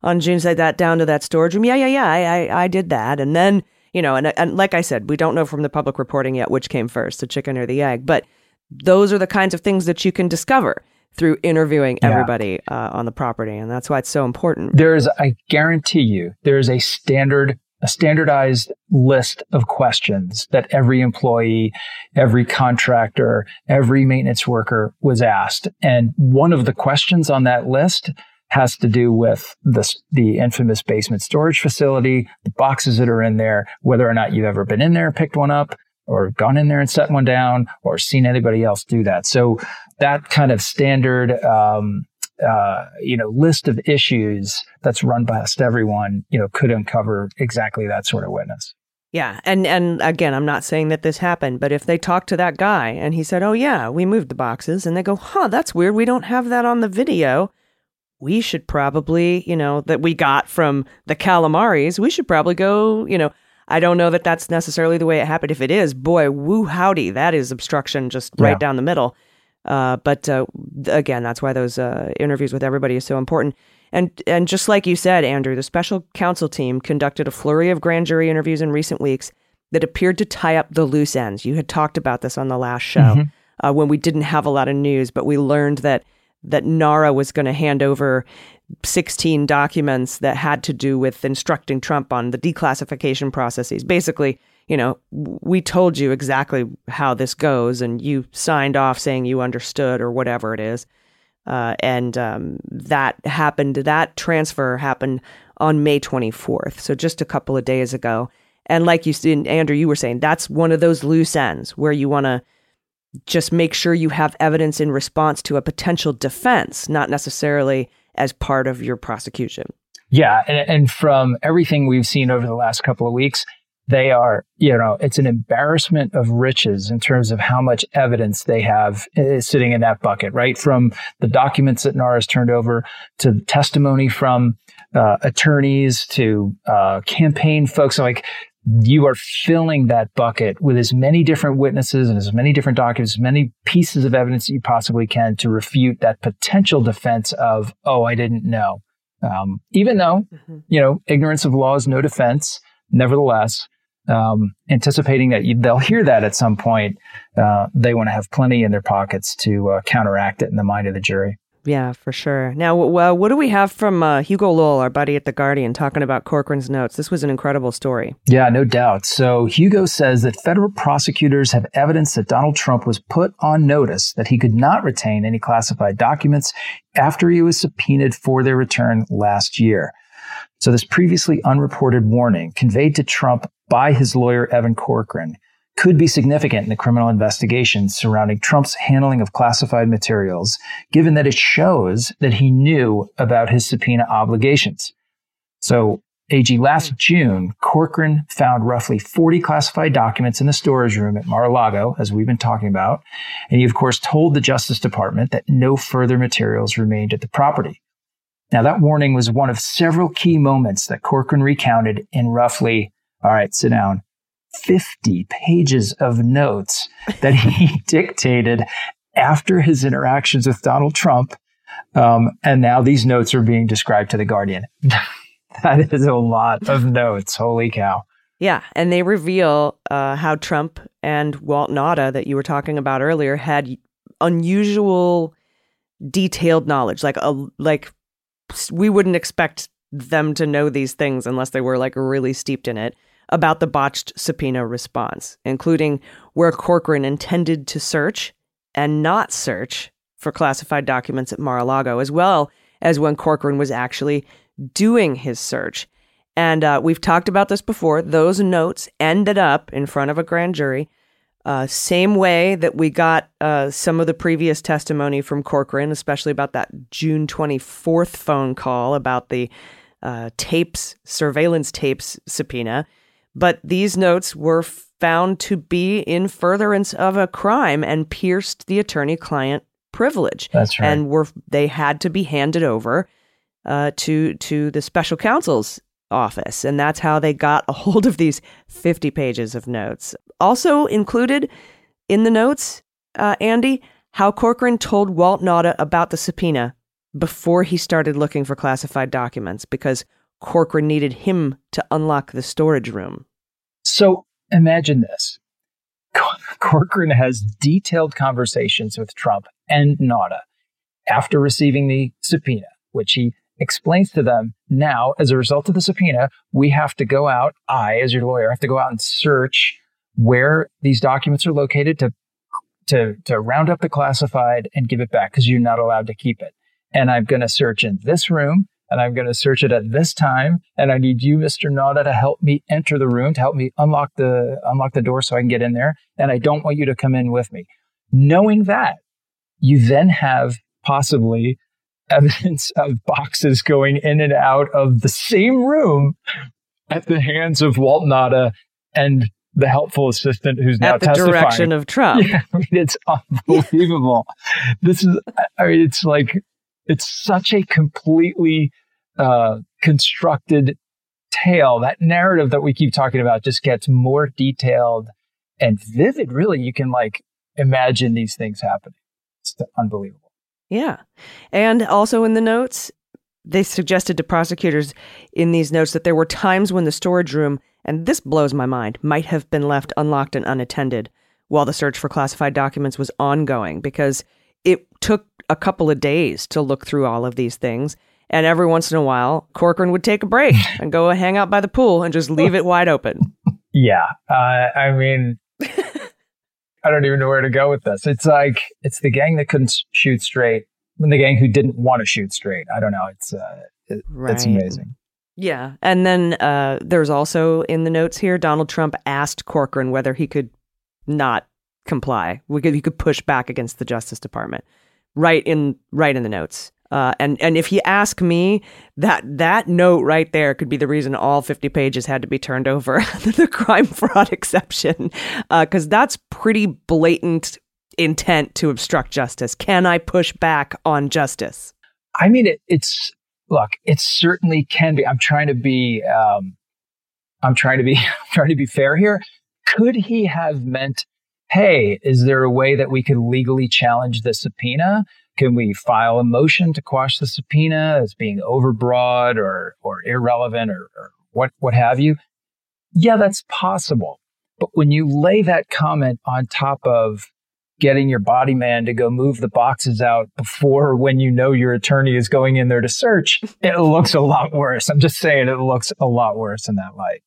on June said that down to that storage room. Yeah, yeah, yeah, I I, I did that." And then, you know, and and like I said, we don't know from the public reporting yet which came first, the chicken or the egg, but those are the kinds of things that you can discover through interviewing yeah. everybody uh, on the property, and that's why it's so important. There is, I guarantee you, there is a standard, a standardized list of questions that every employee, every contractor, every maintenance worker was asked, and one of the questions on that list has to do with the, the infamous basement storage facility, the boxes that are in there, whether or not you've ever been in there picked one up, or gone in there and set one down or seen anybody else do that. So that kind of standard, um, uh, you know, list of issues that's run past everyone, you know, could uncover exactly that sort of witness. Yeah, and and again, I'm not saying that this happened, but if they talk to that guy and he said, "Oh yeah, we moved the boxes," and they go, "Huh, that's weird. We don't have that on the video." We should probably, you know, that we got from the calamaris. We should probably go, you know, I don't know that that's necessarily the way it happened. If it is, boy, woo howdy, that is obstruction just right yeah. down the middle. Uh, but uh, again, that's why those uh, interviews with everybody is so important. And and just like you said, Andrew, the special counsel team conducted a flurry of grand jury interviews in recent weeks that appeared to tie up the loose ends. You had talked about this on the last show mm-hmm. Uh, when we didn't have a lot of news, but we learned that that NARA was going to hand over 16 documents that had to do with instructing Trump on the declassification processes. Basically, you know, we told you exactly how this goes, and you signed off saying you understood or whatever it is. Uh, and um, that happened, that transfer happened on May 24th. So just a couple of days ago. And like you said, Andrew, you were saying that's one of those loose ends where you want to just make sure you have evidence in response to a potential defense, not necessarily as part of your prosecution. Yeah. And, and from everything we've seen over the last couple of weeks, they are, you know, it's an embarrassment of riches in terms of how much evidence they have uh, sitting in that bucket, right? From the documents that NARA's turned over to testimony from uh, attorneys to uh, campaign folks. Like you are filling that bucket with as many different witnesses and as many different documents, as many pieces of evidence that you possibly can to refute that potential defense of, oh, I didn't know. Um, even though, mm-hmm. you know, ignorance of law is no defense, nevertheless, um, anticipating that you, they'll hear that at some point, uh, they want to have plenty in their pockets to uh, counteract it in the mind of the jury. Yeah, for sure. Now, well, what do we have from uh, Hugo Lowell, our buddy at The Guardian, talking about Corcoran's notes? This was an incredible story. Yeah, no doubt. So, Hugo says that federal prosecutors have evidence that Donald Trump was put on notice that he could not retain any classified documents after he was subpoenaed for their return last year. So, this previously unreported warning conveyed to Trump by his lawyer, Evan Corcoran, could be significant in the criminal investigations surrounding Trump's handling of classified materials, given that it shows that he knew about his subpoena obligations. So, AG, last hmm. June, Corcoran found roughly 40 classified documents in the storage room at Mar-a-Lago, as we've been talking about. And he, of course, told the Justice Department that no further materials remained at the property. Now, that warning was one of several key moments that Corcoran recounted in roughly all right, sit down. 50 pages of notes that [LAUGHS] he dictated after his interactions with Donald Trump. Um, and now these notes are being described to The Guardian. [LAUGHS] that is a lot of notes. Holy cow. Yeah. And they reveal uh, how Trump and Walt Nauta, that you were talking about earlier, had unusual detailed knowledge. Like, a, like we wouldn't expect them to know these things unless they were like really steeped in it about the botched subpoena response, including where Corcoran intended to search and not search for classified documents at Mar a Lago, as well as when Corcoran was actually doing his search. And uh, we've talked about this before. Those notes ended up in front of a grand jury. Uh, same way that we got uh, some of the previous testimony from Corcoran, especially about that June 24th phone call about the uh, tapes, surveillance tapes subpoena. But these notes were found to be in furtherance of a crime and pierced the attorney client privilege. That's right. And were they had to be handed over uh, to to the special counsel's office, and that's how they got a hold of these fifty pages of notes. Also included in the notes, uh, Andy, how Corcoran told Walt Nauta about the subpoena before he started looking for classified documents because Corcoran needed him to unlock the storage room. So imagine this. [LAUGHS] Corcoran has detailed conversations with Trump and Nauta after receiving the subpoena, which he explains to them now, as a result of the subpoena, we have to go out, I, as your lawyer, have to go out and search where these documents are located to to to round up the classified and give it back because you're not allowed to keep it. And I'm going to search in this room and I'm going to search it at this time. And I need you, Mr. Nauta, to help me enter the room, to help me unlock the unlock the door so I can get in there. And I don't want you to come in with me. Knowing that, you then have possibly [LAUGHS] evidence of boxes going in and out of the same room at the hands of Walt Nauta and the helpful assistant who's now at the testifying. direction of Trump. [LAUGHS] Yeah, I mean, it's [LAUGHS] unbelievable. this is, I mean, it's like it's such a completely uh, constructed tale. That narrative that we keep talking about just gets more detailed and vivid. Really, you can like imagine these things happening. It's unbelievable. Yeah. And also in the notes, they suggested to prosecutors in these notes that there were times when the storage room, and this blows my mind, might have been left unlocked and unattended while the search for classified documents was ongoing because it took a couple of days to look through all of these things. And every once in a while, Corcoran would take a break [LAUGHS] and go hang out by the pool and just leave it wide open. Yeah. Uh, I mean, I don't even know where to go with this. It's like, it's the gang that couldn't shoot straight and the gang who didn't want to shoot straight. I don't know. It's, uh, it, right. it's amazing. Yeah. And then uh, there's also in the notes here Donald Trump asked Corcoran whether he could not comply. We could, he could push back against the Justice Department. Right in right in the notes. Uh, and and if you ask me, that that note right there could be the reason all 50 pages had to be turned over [LAUGHS] the crime [LAUGHS] fraud exception, because uh, that's pretty blatant intent to obstruct justice. Can I push back on justice? I mean, it, it's look, it certainly can be. I'm trying to be, um, I'm trying to be, [LAUGHS] trying to be fair here. Could he have meant, hey, is there a way that we could legally challenge the subpoena? Can we file a motion to quash the subpoena as being overbroad or or irrelevant or, or what what have you? Yeah, that's possible. But when you lay that comment on top of getting your body man to go move the boxes out before when you know your attorney is going in there to search, it looks a lot worse. I'm just saying it looks a lot worse in that light.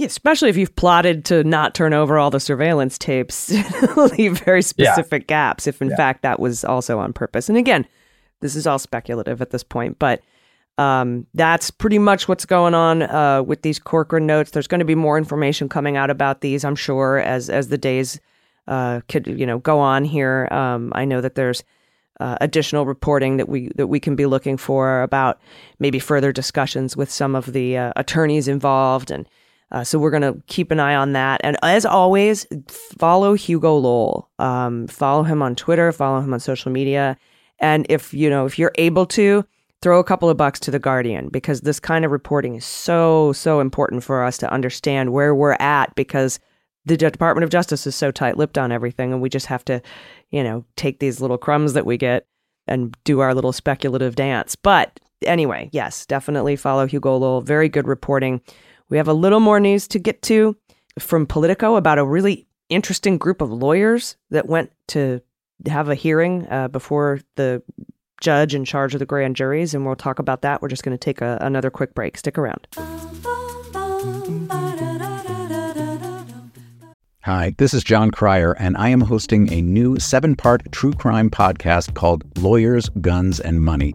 Yeah, especially if you've plotted to not turn over all the surveillance tapes, [LAUGHS] leave very specific yeah. gaps, if in yeah. fact that was also on purpose. And again, this is all speculative at this point, but um, that's pretty much what's going on uh, with these Corcoran notes. There's going to be more information coming out about these, I'm sure, as as the days uh, could you know go on here. Um, I know that there's uh, additional reporting that we that we can be looking for about maybe further discussions with some of the uh, attorneys involved and uh, so we're going to keep an eye on that. And as always, follow Hugo Lowell. Um, follow him on Twitter, follow him on social media. And if, you know, if you're able to, throw a couple of bucks to the Guardian because this kind of reporting is so, so important for us to understand where we're at because the Department of Justice is so tight lipped on everything. And we just have to, you know, take these little crumbs that we get and do our little speculative dance. But anyway, yes, definitely follow Hugo Lowell. Very good reporting. We have a little more news to get to from Politico about a really interesting group of lawyers that went to have a hearing uh, before the judge in charge of the grand juries, and we'll talk about that. We're just going to take a, another quick break. Stick around. Hi, this is Jon Cryer, and I am hosting a new seven part true crime podcast called Lawyers, Guns, and Money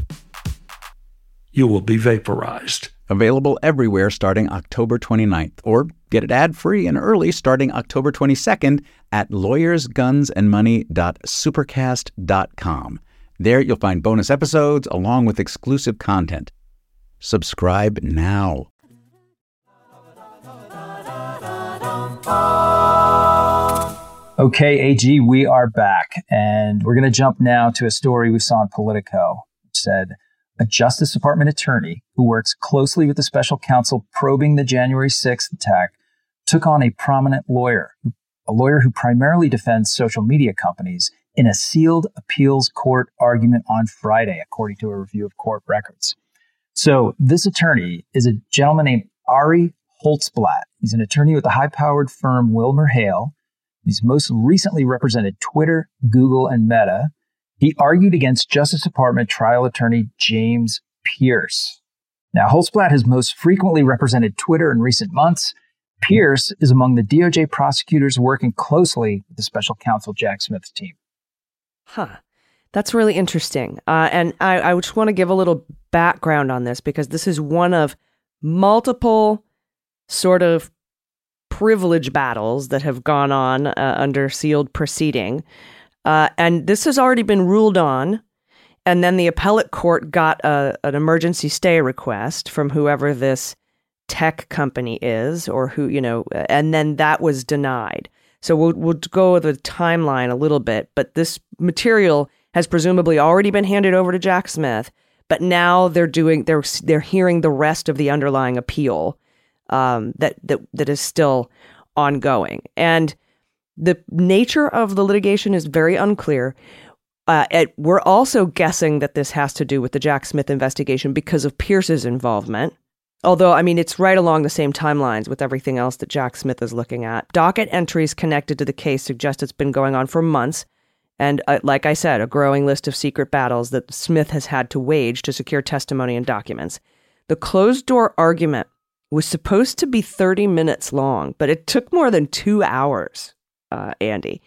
you will be vaporized. Available everywhere starting October 29th, or get it ad free and early starting October 22nd at lawyersgunsandmoney.supercast.com. There you'll find bonus episodes along with exclusive content. Subscribe now. Okay, AG, we are back, and we're going to jump now to a story we saw in Politico, which said, a Justice Department attorney who works closely with the special counsel probing the January 6th attack took on a prominent lawyer, a lawyer who primarily defends social media companies in a sealed appeals court argument on Friday, according to a review of court records. So this attorney is a gentleman named Ari Holtzblatt. He's an attorney with the high powered firm Wilmer Hale. He's most recently represented Twitter, Google, and Meta. He argued against Justice Department trial attorney James Pierce. Now, Holtzblatt has most frequently represented Twitter in recent months. Pierce is among the DOJ prosecutors working closely with the special counsel Jack Smith's team. Huh. That's really interesting. Uh, and I, I just want to give a little background on this because this is one of multiple sort of privilege battles that have gone on uh, under sealed proceeding. Uh, and this has already been ruled on. And then the appellate court got a, an emergency stay request from whoever this tech company is, or who, you know, and then that was denied. So we'll, we'll go with the timeline a little bit. But this material has presumably already been handed over to Jack Smith. But now they're doing they're they're hearing the rest of the underlying appeal um, that that that is still ongoing. And the nature of the litigation is very unclear. Uh, it, we're also guessing that this has to do with the Jack Smith investigation because of Pierce's involvement. Although, I mean, it's right along the same timelines with everything else that Jack Smith is looking at. Docket entries connected to the case suggest it's been going on for months. And uh, like I said, a growing list of secret battles that Smith has had to wage to secure testimony and documents. The closed door argument was supposed to be 30 minutes long, but it took more than two hours, uh, Andy.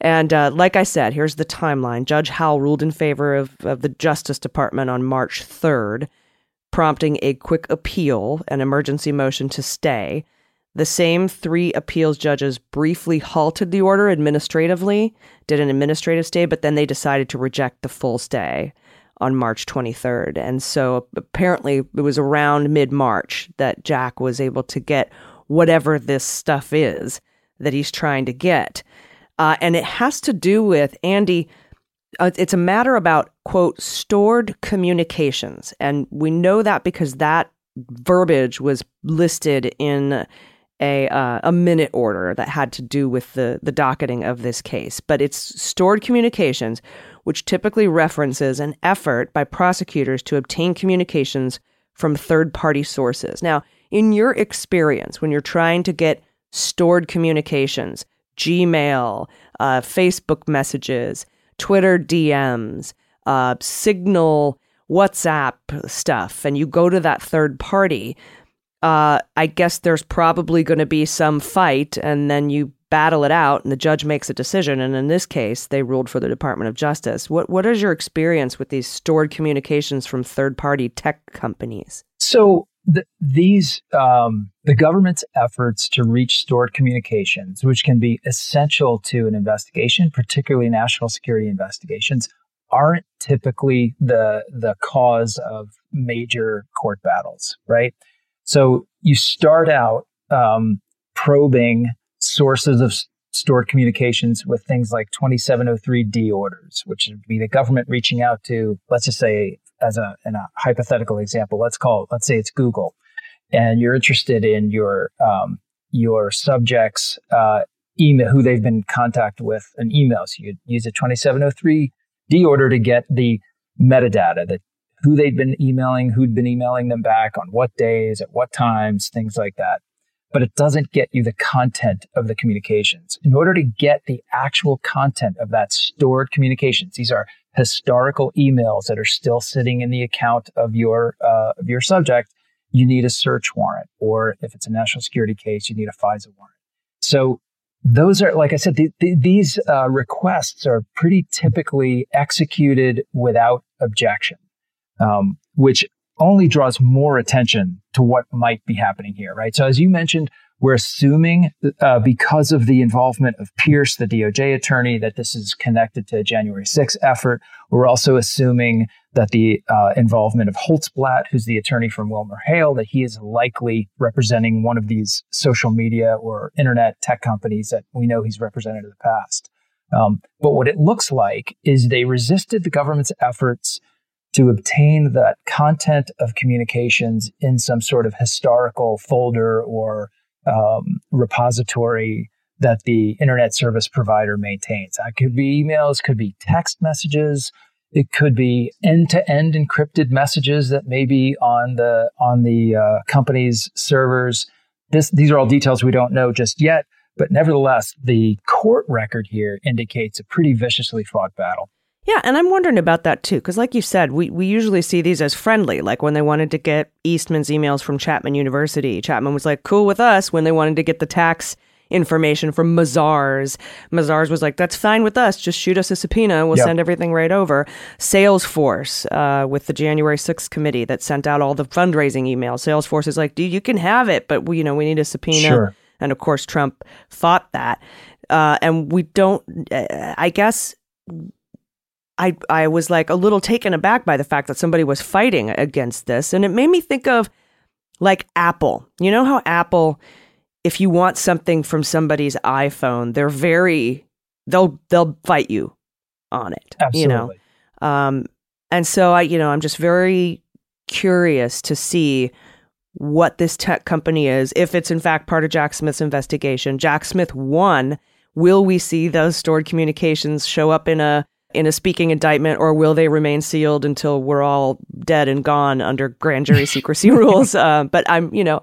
And uh, like I said, here's the timeline. Judge Howell ruled in favor of, of the Justice Department on March 3rd, prompting a quick appeal, an emergency motion to stay. The same three appeals judges briefly halted the order administratively, did an administrative stay, but then they decided to reject the full stay on March 23rd. And so apparently it was around mid March that Jack was able to get whatever this stuff is that he's trying to get. Uh, and it has to do with Andy. Uh, it's a matter about, quote, stored communications. And we know that because that verbiage was listed in a uh, a minute order that had to do with the the docketing of this case. But it's stored communications, which typically references an effort by prosecutors to obtain communications from third party sources. Now, in your experience, when you're trying to get stored communications, Gmail, uh, Facebook messages, Twitter DMs, uh, Signal, WhatsApp stuff, and you go to that third party, uh, I guess there's probably going to be some fight, and then you battle it out, and the judge makes a decision. And in this case, they ruled for the Department of Justice. What What is your experience with these stored communications from third party tech companies? So the, these um, the government's efforts to reach stored communications, which can be essential to an investigation, particularly national security investigations, aren't typically the the cause of major court battles, right? So you start out um, probing sources of stored communications with things like 2703D orders, which would be the government reaching out to, let's just say, as a, in a hypothetical example, let's call, let's say it's Google, and you're interested in your um, your subjects' uh, email, who they've been in contact with, an email. So you use a 2703D order to get the metadata, that who they'd been emailing, who'd been emailing them back, on what days, at what times, things like that. But it doesn't get you the content of the communications. In order to get the actual content of that stored communications, these are historical emails that are still sitting in the account of your uh, of your subject. You need a search warrant, or if it's a national security case, you need a FISA warrant. So those are, like I said, the, the, these uh, requests are pretty typically executed without objection um, which only draws more attention to what might be happening here, right? So as you mentioned, We're assuming, uh, because of the involvement of Pierce, the DOJ attorney, that this is connected to a January 6th effort. We're also assuming that the uh, involvement of Holtzblatt, who's the attorney from Wilmer Hale, that he is likely representing one of these social media or internet tech companies that we know he's represented in the past. Um, but what it looks like is they resisted the government's efforts to obtain that content of communications in some sort of historical folder or um, repository that the internet service provider maintains. That could be emails, could be text messages, it could be end-to-end encrypted messages that may be on the on the uh, company's servers. This, these are all details we don't know just yet, but nevertheless, the court record here indicates a pretty viciously fought battle. Yeah, and I'm wondering about that too, because like you said, we, we usually see these as friendly. Like when they wanted to get Eastman's emails from Chapman University, Chapman was like, cool with us. When they wanted to get the tax information from Mazars, Mazars was like, that's fine with us. Just shoot us a subpoena. We'll yep. send everything right over. Salesforce, uh, with the January 6th committee that sent out all the fundraising emails, Salesforce is like, dude, you can have it, but we, you know, we need a subpoena. Sure. And of course, Trump fought that. Uh, and we don't, uh, I guess I I was like a little taken aback by the fact that somebody was fighting against this and it made me think of like Apple. You know how Apple if you want something from somebody's iPhone, they're very they'll they'll fight you on it, Absolutely. you know. Um and so I you know, I'm just very curious to see what this tech company is if it's in fact part of Jack Smith's investigation. Jack Smith won. Will we see those stored communications show up in a in a speaking indictment, or will they remain sealed until we're all dead and gone under grand jury secrecy [LAUGHS] rules? Uh, but I'm, you know,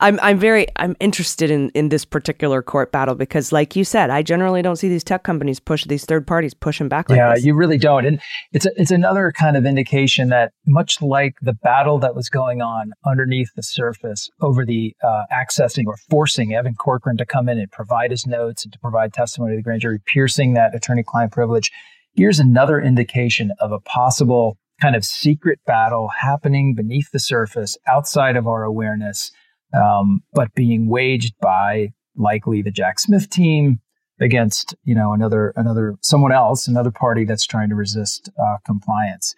I'm I'm very I'm interested in in this particular court battle because, like you said, I generally don't see these tech companies push these third parties pushing back. Like yeah, this. you really don't, and it's a, it's another kind of indication that much like the battle that was going on underneath the surface over the uh, accessing or forcing Evan Corcoran to come in and provide his notes and to provide testimony to the grand jury, piercing that attorney-client privilege here's another indication of a possible kind of secret battle happening beneath the surface outside of our awareness, um, but being waged by likely the Jack Smith team against you know another another someone else, another party that's trying to resist uh, compliance.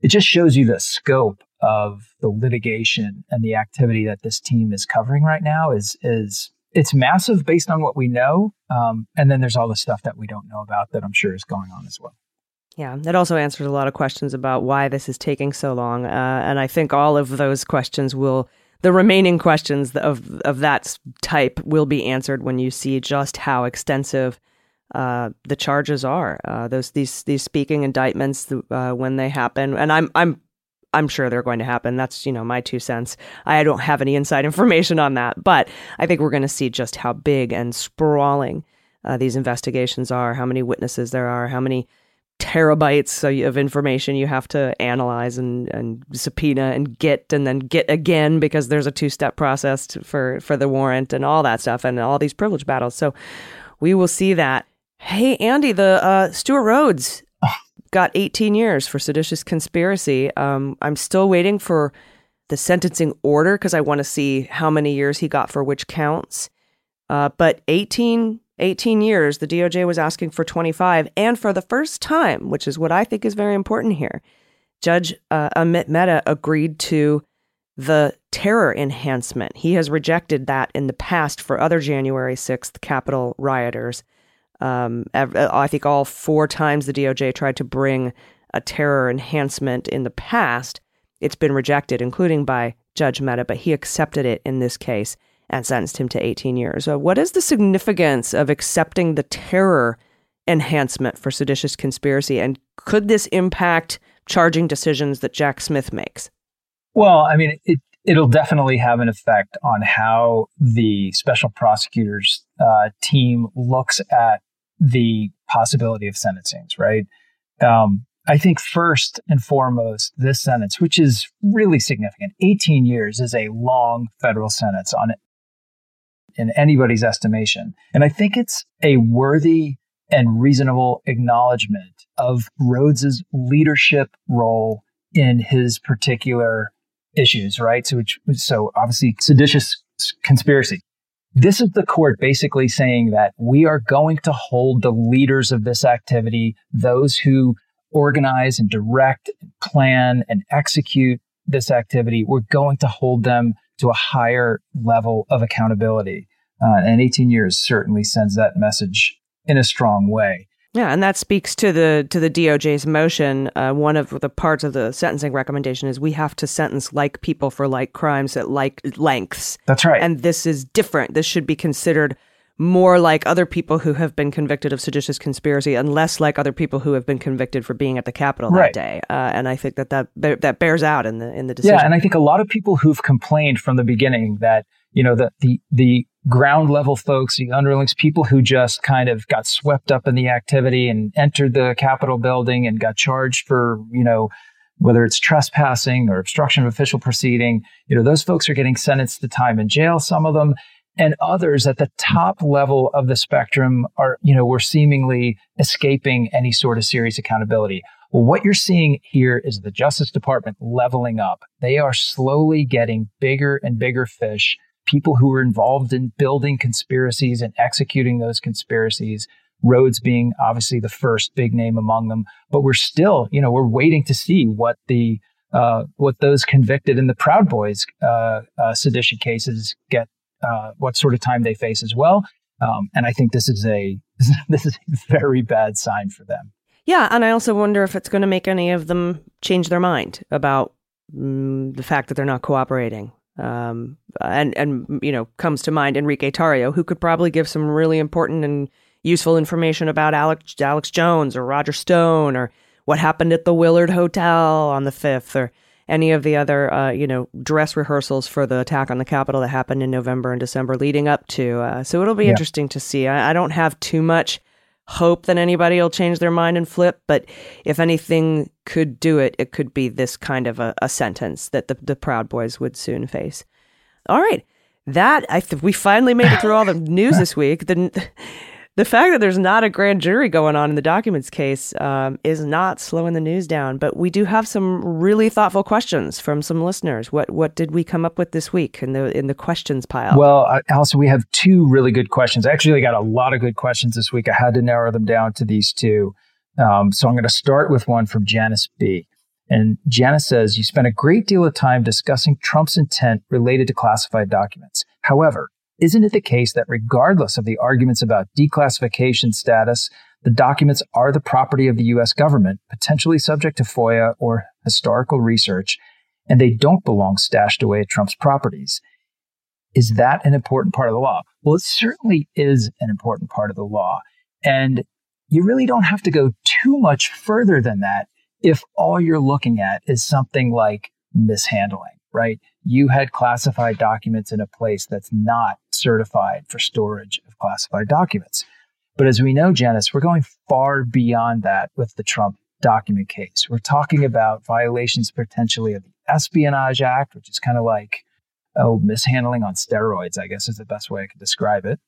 It just shows you the scope of the litigation and the activity that this team is covering right now is is it's massive based on what we know. Um, and then there's all the stuff that we don't know about that I'm sure is going on as well. Yeah, that also answers a lot of questions about why this is taking so long. Uh, and I think all of those questions will, the remaining questions of, of that type will be answered when you see just how extensive uh, the charges are. Uh, those these these speaking indictments uh, when they happen, and I'm I'm I'm sure they're going to happen. That's, you know, my two cents. I don't have any inside information on that, but I think we're going to see just how big and sprawling uh, these investigations are, how many witnesses there are, how many terabytes of information you have to analyze and, and subpoena and get and then get again because there's a two-step process to, for for the warrant and all that stuff and all these privilege battles. So we will see that. Hey, Andy, the uh, Stewart Rhodes got 18 years for seditious conspiracy. Um, I'm still waiting for the sentencing order because I want to see how many years he got for which counts. Uh, but 18, 18 years, the DOJ was asking for 25. And for the first time, which is what I think is very important here, Judge uh, Amit Mehta agreed to the terror enhancement. He has rejected that in the past for other January 6th Capitol rioters. Um, I think all four times the DOJ tried to bring a terror enhancement in the past, it's been rejected, including by Judge Mehta, but he accepted it in this case and sentenced him to 18 years. What is the significance of accepting the terror enhancement for seditious conspiracy? And could this impact charging decisions that Jack Smith makes? Well, I mean, it, it'll definitely have an effect on how the special prosecutors uh, team looks at the possibility of sentencings, right? Um, I think first and foremost, this sentence, which is really significant, 18 years is a long federal sentence on in anybody's estimation. And I think it's a worthy and reasonable acknowledgement of Rhodes's leadership role in his particular issues, right? So, which, so obviously seditious conspiracy, this is the court basically saying that we are going to hold the leaders of this activity, those who organize and direct, plan and execute this activity, we're going to hold them to a higher level of accountability. Uh, and 18 years certainly sends that message in a strong way. Yeah, and that speaks to the to the DOJ's motion. Uh, one of the parts of the sentencing recommendation is we have to sentence like people for like crimes at like lengths. That's right. And this is different. This should be considered more like other people who have been convicted of seditious conspiracy and less like other people who have been convicted for being at the Capitol right. that day. Uh, and I think that, that that bears out in the in the decision. Yeah, and I think a lot of people who've complained from the beginning that you know the the the ground level folks, the underlings, people who just kind of got swept up in the activity and entered the Capitol building and got charged for, you know, whether it's trespassing or obstruction of official proceeding, you know, those folks are getting sentenced to time in jail, some of them, and others at the top level of the spectrum are, you know, we're seemingly escaping any sort of serious accountability. Well, what you're seeing here is the Justice Department leveling up. They are slowly getting bigger and bigger fish people who were involved in building conspiracies and executing those conspiracies. Rhodes being obviously the first big name among them, but we're still, you know, we're waiting to see what the uh, what those convicted in the Proud Boys uh, uh, sedition cases get, uh, what sort of time they face as well. Um, and I think this is a [LAUGHS] this is a very bad sign for them. Yeah, and I also wonder if it's going to make any of them change their mind about mm, the fact that they're not cooperating um, and and you know comes to mind Enrique Tarrio, who could probably give some really important and useful information about Alex Alex Jones or Roger Stone or what happened at the Willard Hotel on the fifth or any of the other uh, you know dress rehearsals for the attack on the Capitol that happened in November and December leading up to. Uh, so it'll be yeah. interesting to see. I, I don't have too much hope that anybody will change their mind and flip, but if anything could do it, it could be this kind of a, a sentence that the, the Proud Boys would soon face. All right. That I th- we finally made it through all the news this week. The the fact that there's not a grand jury going on in the documents case um, is not slowing the news down. But we do have some really thoughtful questions from some listeners. What what did we come up with this week in the in the questions pile? Well, uh, Allison, we have two really good questions. I actually got a lot of good questions this week. I had to narrow them down to these two. Um, so I'm going to start with one from Janice B. And Janice says, You spent a great deal of time discussing Trump's intent related to classified documents. However, isn't it the case that regardless of the arguments about declassification status, the documents are the property of the US government, potentially subject to FOIA or historical research, and they don't belong stashed away at Trump's properties? Is that an important part of the law? Well, it certainly is an important part of the law. And you really don't have to go too much further than that if all you're looking at is something like mishandling right? You had classified documents in a place that's not certified for storage of classified documents. But as we know, Janice, we're going far beyond that with the Trump document case. We're talking about violations potentially of the Espionage Act, which is kind of like, oh, mishandling on steroids, I guess is the best way I could describe it.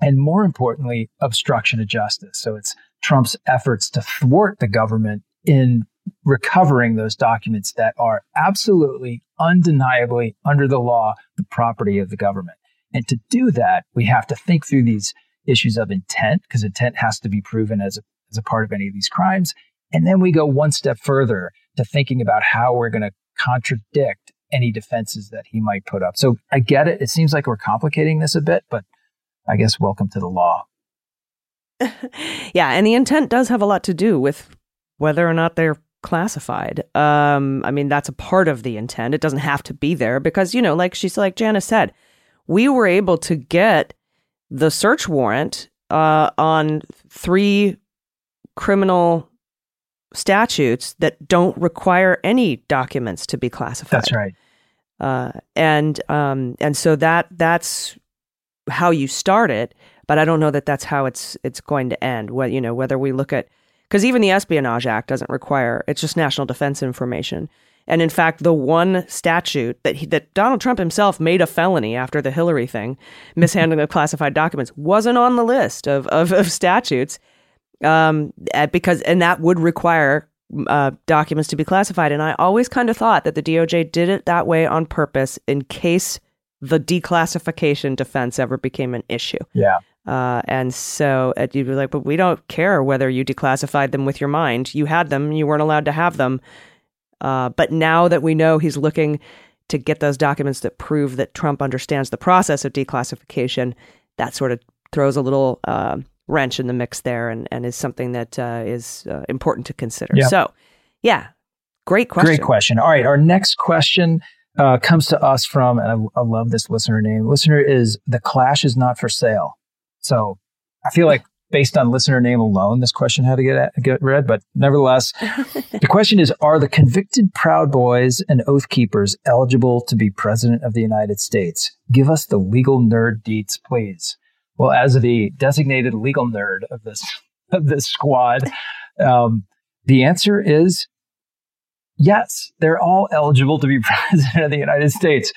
And more importantly, obstruction of justice. So it's Trump's efforts to thwart the government in recovering those documents that are absolutely, undeniably, under the law, the property of the government. And to do that, we have to think through these issues of intent, because intent has to be proven as a, as a part of any of these crimes. And then we go one step further to thinking about how we're going to contradict any defenses that he might put up. So I get it. It seems like we're complicating this a bit, but I guess welcome to the law. [LAUGHS] yeah. And the intent does have a lot to do with whether or not they're classified. Um, I mean, that's a part of the intent. It doesn't have to be there because, you know, like she's like Janice said, we were able to get the search warrant uh, on three criminal statutes that don't require any documents to be classified. That's right. Uh, and um, and so that that's how you start it, but I don't know that that's how it's it's going to end. What you know, whether we look at because even the Espionage Act doesn't require it's just national defense information. And in fact, the one statute that he, that Donald Trump himself made a felony after the Hillary thing, mishandling of classified documents, wasn't on the list of of, of statutes, um, because and that would require uh, documents to be classified. And I always kind of thought that the DOJ did it that way on purpose in case the declassification defense ever became an issue. Yeah. Uh, and so uh, you'd be like, but we don't care whether you declassified them with your mind. You had them, you weren't allowed to have them. Uh, but now that we know he's looking to get those documents that prove that Trump understands the process of declassification, that sort of throws a little uh, wrench in the mix there and, and is something that uh, is uh, important to consider. Yep. So, yeah, great question. Great question. All right, our next question uh, comes to us from, and I, I love this listener name. Listener is The Clash is Not for Sale. So I feel like based on listener name alone, this question had to get, get read. But nevertheless, [LAUGHS] the question is Are the convicted Proud Boys and Oath Keepers eligible to be President of the United States? Give us the legal nerd deets, please. Well, as the designated legal nerd of this [LAUGHS] of this squad, um, the answer is yes. They're all eligible to be [LAUGHS] president of the United States.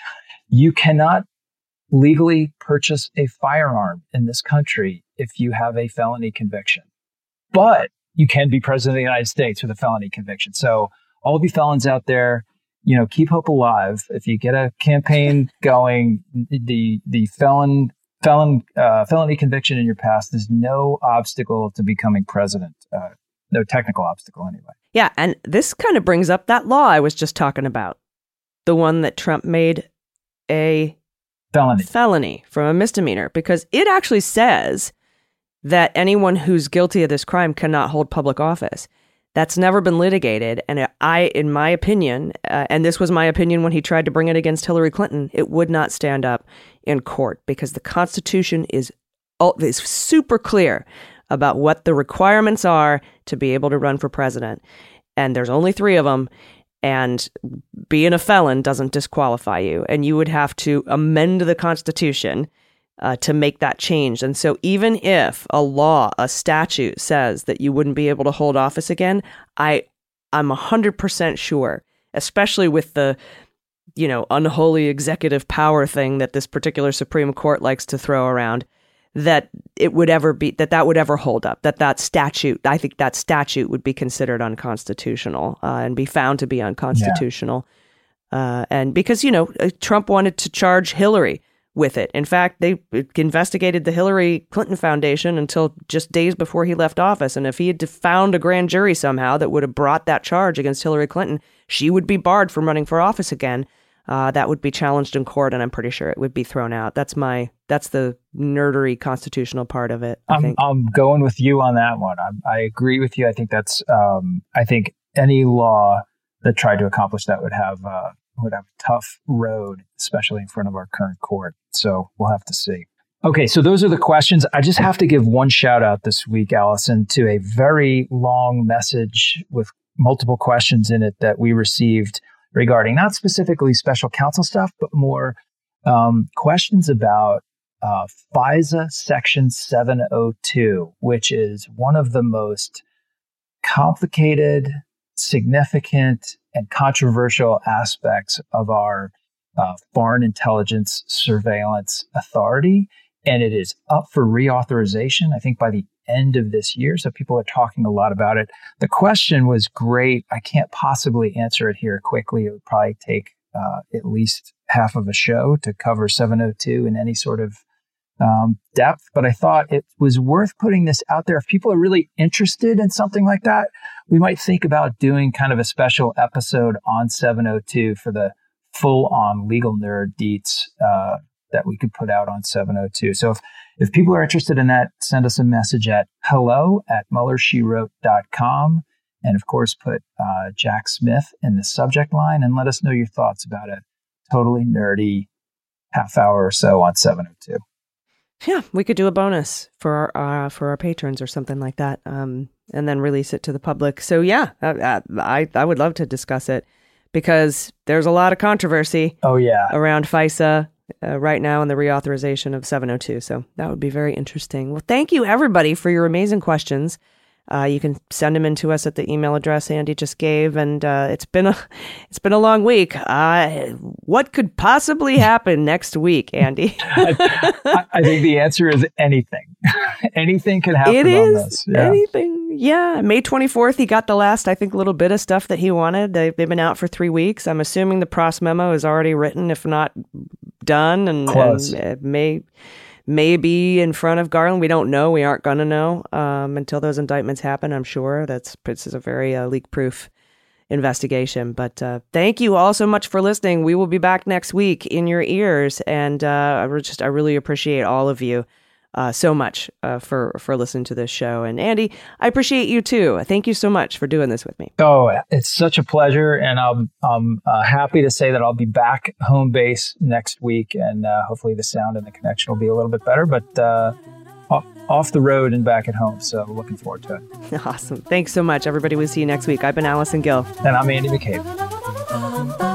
You cannot legally purchase a firearm in this country if you have a felony conviction. But you can be president of the United States with a felony conviction. So all of you felons out there, you know, keep hope alive. If you get a campaign [LAUGHS] going, the the felon felon uh, felony conviction in your past is no obstacle to becoming president. Uh, no technical obstacle, anyway. Yeah, and this kind of brings up that law I was just talking about, the one that Trump made a felony felony from a misdemeanor, because it actually says that anyone who's guilty of this crime cannot hold public office. That's never been litigated. And I, in my opinion, uh, and this was my opinion when he tried to bring it against Hillary Clinton, it would not stand up in court because the Constitution is, is super clear about what the requirements are to be able to run for president. And there's only three of them. And being a felon doesn't disqualify you. And you would have to amend the Constitution uh, to make that change. And so, even if a law, a statute says that you wouldn't be able to hold office again, I, I'm hundred percent sure, especially with the, you know, unholy executive power thing that this particular Supreme Court likes to throw around, that it would ever be that that would ever hold up. That that statute, I think that statute would be considered unconstitutional uh, and be found to be unconstitutional. Yeah. Uh, and because you know uh, Trump wanted to charge Hillary with it. In fact, they investigated the Hillary Clinton Foundation until just days before he left office. And if he had found a grand jury somehow that would have brought that charge against Hillary Clinton, she would be barred from running for office again. Uh, that would be challenged in court, and I'm pretty sure it would be thrown out. That's my that's the nerdery constitutional part of it. I am I'm, I'm going with you on that one. I'm, i agree with you. I think that's um, I think any law that tried to accomplish that would have uh, would have a tough road, especially in front of our current court. So we'll have to see. Okay, so those are the questions. I just have to give one shout out this week, Allison, to a very long message with multiple questions in it that we received regarding not specifically special counsel stuff, but more um, questions about uh, FISA Section 702, which is one of the most complicated, significant, and controversial aspects of our uh, Foreign Intelligence Surveillance Authority. And it is up for reauthorization, I think, by the end of this year. So people are talking a lot about it. The question was great. I can't possibly answer it here quickly. It would probably take uh, at least half of a show to cover 702 in any sort of um, depth, but I thought it was worth putting this out there. If people are really interested in something like that, we might think about doing kind of a special episode on 702 for the full on legal nerd deets uh, that we could put out on 702. So if, if people are interested in that, send us a message at hello at muellershewrote.com. And of course, put uh, Jack Smith in the subject line and let us know your thoughts about a totally nerdy half hour or so on 702. Yeah, we could do a bonus for our uh, for our patrons or something like that, um, and then release it to the public. So yeah, I, I I would love to discuss it because there's a lot of controversy. Oh yeah, around FISA uh, right now and the reauthorization of 702. So that would be very interesting. Well, thank you everybody for your amazing questions. Uh, you can send them in to us at the email address Andy just gave, and uh, it's been a [LAUGHS] it's been a long week. Uh, what could possibly happen next week, Andy? [LAUGHS] I, I, think the answer is anything. [LAUGHS] anything can happen. It is yeah. anything. Yeah, May twenty fourth, he got the last I think little bit of stuff that he wanted. They, they've been out for three weeks. I'm assuming the pros memo is already written, if not done and, Close. and may may be in front of Garland. We don't know. We aren't going to know um, until those indictments happen. I'm sure that's this is a very uh, leak proof investigation. But uh, thank you all so much for listening. We will be back next week in your ears, and uh, I just I really appreciate all of you. Uh, so much uh, for for listening to this show, and Andy, I appreciate you too. Thank you so much for doing this with me. Oh, it's such a pleasure, and I'm I'm uh, happy to say that I'll be back home base next week, and uh, hopefully the sound and the connection will be a little bit better. But uh, off, off the road and back at home, so looking forward to it. [LAUGHS] Awesome. Thanks so much, everybody. We'll see you next week. I've been Allison Gill, and I'm Andy McCabe.